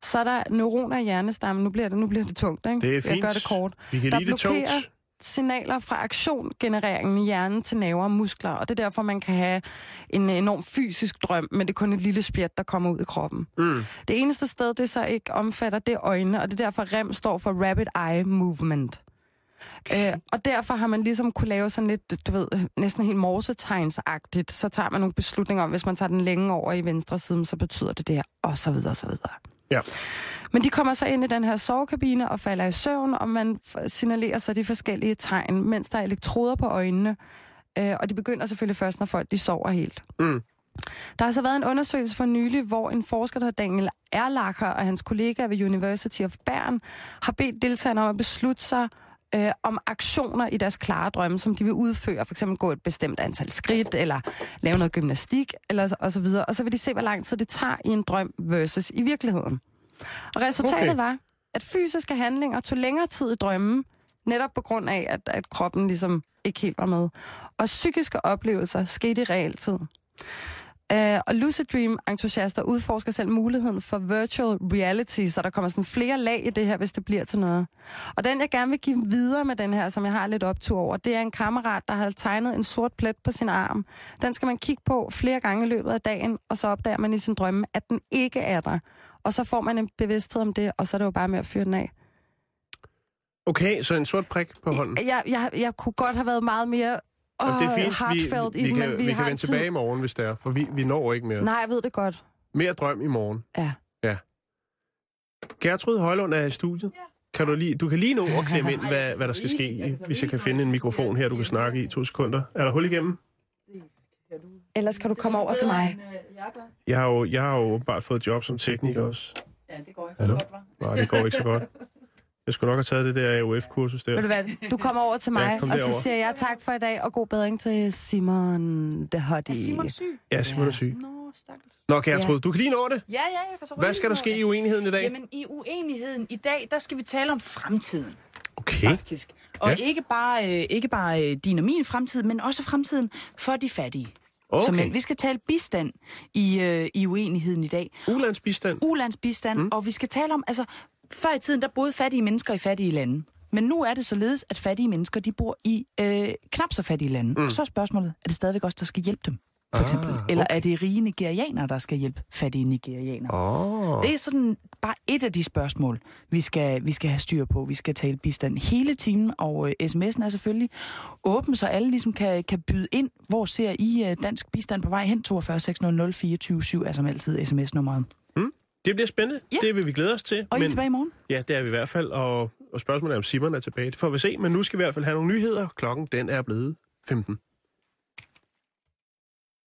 S5: så er der neuroner i hjernestammen. Nu bliver det, nu bliver det tungt, ikke?
S4: Det er fint.
S5: Jeg gør det kort
S4: Vi kan
S5: der
S4: lide det tungt.
S5: Signaler fra aktiongenereringen i hjernen til nerver og muskler, og det er derfor, man kan have en enorm fysisk drøm, men det er kun et lille spjæt, der kommer ud i kroppen.
S4: Mm.
S5: Det eneste sted, det så ikke omfatter, det er øjnene, og det er derfor, REM står for Rapid Eye Movement. Øh, og derfor har man ligesom kunne lave sådan lidt, du ved, næsten helt morsetegnsagtigt. Så tager man nogle beslutninger om, hvis man tager den længe over i venstre side, så betyder det det her, og så videre, og så videre.
S4: Ja.
S5: Men de kommer så ind i den her sovekabine og falder i søvn, og man signalerer så de forskellige tegn, mens der er elektroder på øjnene. Øh, og de begynder selvfølgelig først, når folk de sover helt.
S4: Mm.
S5: Der har så været en undersøgelse for nylig, hvor en forsker, der hedder Daniel Erlacher og hans kollega ved University of Bern, har bedt deltagerne om at beslutte sig øh, om aktioner i deres klare drømme, som de vil udføre. For eksempel gå et bestemt antal skridt, eller lave noget gymnastik, eller, og så videre. Og så vil de se, hvor lang tid det tager i en drøm versus i virkeligheden. Og resultatet
S4: Okay.
S5: var, at fysiske handlinger tog længere tid i drømmen, netop på grund af, at, at kroppen ligesom ikke helt var med. Og psykiske oplevelser skete i realtid. Uh, og Lucid Dream entusiaster udforsker selv muligheden for virtual reality, så der kommer sådan flere lag i det her, hvis det bliver til noget. Og den, jeg gerne vil give videre med den her, som jeg har lidt optur over, det er en kammerat, der har tegnet en sort plet på sin arm. Den skal man kigge på flere gange i løbet af dagen, og så opdager man i sin drømme, at den ikke er der. Og så får man en bevidsthed om det, og så er det jo bare med at fyre den af.
S4: Okay, så en sort prik på hånden.
S5: Jeg, jeg, jeg kunne godt have været meget mere
S4: Og det er fint,
S5: heartfelt
S4: vi, vi,
S5: den,
S4: kan,
S5: men
S4: vi,
S5: vi,
S4: vi kan
S5: en
S4: vende
S5: tid.
S4: tilbage i morgen, hvis det er, for vi, vi når ikke mere.
S5: Nej, jeg ved det godt.
S4: Mere drøm i morgen.
S5: Ja.
S4: Ja. Gertrud Højlund er i studiet. Kan du, lige, du kan lige nå at klemme ind, hvad, hvad der skal ske, hvis jeg kan finde en mikrofon her, du kan snakke i to sekunder. Er der hul igennem?
S5: Ellers kan du komme over til mig.
S4: Jeg har jo, jeg har jo bare fået job som tekniker også.
S10: Ja, det går ikke
S4: Hallo?
S10: så godt, hva'?
S4: Nej, det går ikke så godt. Jeg skulle nok have taget det der AOF-kursus der.
S5: Ved du hvad, du kommer over til mig,
S4: Ja,
S5: og så siger jeg tak for i dag, og god bedring til Simon det Hottie.
S10: Er Simon syg?
S4: Ja, Simon er syg.
S10: Nå, stakkels.
S4: Nå, Gertrud, du kan lige nå det.
S10: Ja, ja, jeg kan så
S4: Hvad skal der ske i uenigheden i dag?
S10: Jamen, i uenigheden i dag, der skal vi tale om fremtiden,
S4: Okay.
S10: faktisk. Og
S4: Ja.
S10: ja. ikke bare, øh, ikke bare øh, din og min fremtid, men også fremtiden for de fattige.
S4: Okay.
S10: Så, men, vi skal tale bistand i, øh, i uenigheden i dag.
S4: Ulandsbistand.
S10: Ulandsbistand, mm. og vi skal tale om, altså, før i tiden, der boede fattige mennesker i fattige lande. Men nu er det således, at fattige mennesker, de bor i øh, knap så fattige lande. Mm. Og så er spørgsmålet, er det stadigvæk os, der skal hjælpe dem? For eksempel.
S4: Ah,
S10: Eller er det rige nigerianere, der skal hjælpe fattige nigerianere?
S4: Åh.
S10: Det er sådan bare et af de spørgsmål, vi skal, vi skal have styr på. Vi skal tale bistand hele timen, og øh, sms'en er selvfølgelig åben, så alle ligesom kan, kan byde ind. Hvor ser I øh, dansk bistand på vej hen? 42 600 24 7 er som altid sms-nummeret.
S4: Det bliver spændende.
S10: Ja.
S4: Det vil vi glæde os til.
S10: Og I er tilbage i morgen?
S4: Ja, det er vi i hvert fald. Og, og spørgsmålet er, om Simon er tilbage. Det får vi se. Men nu skal vi i hvert fald have nogle nyheder. Klokken den er blevet 15.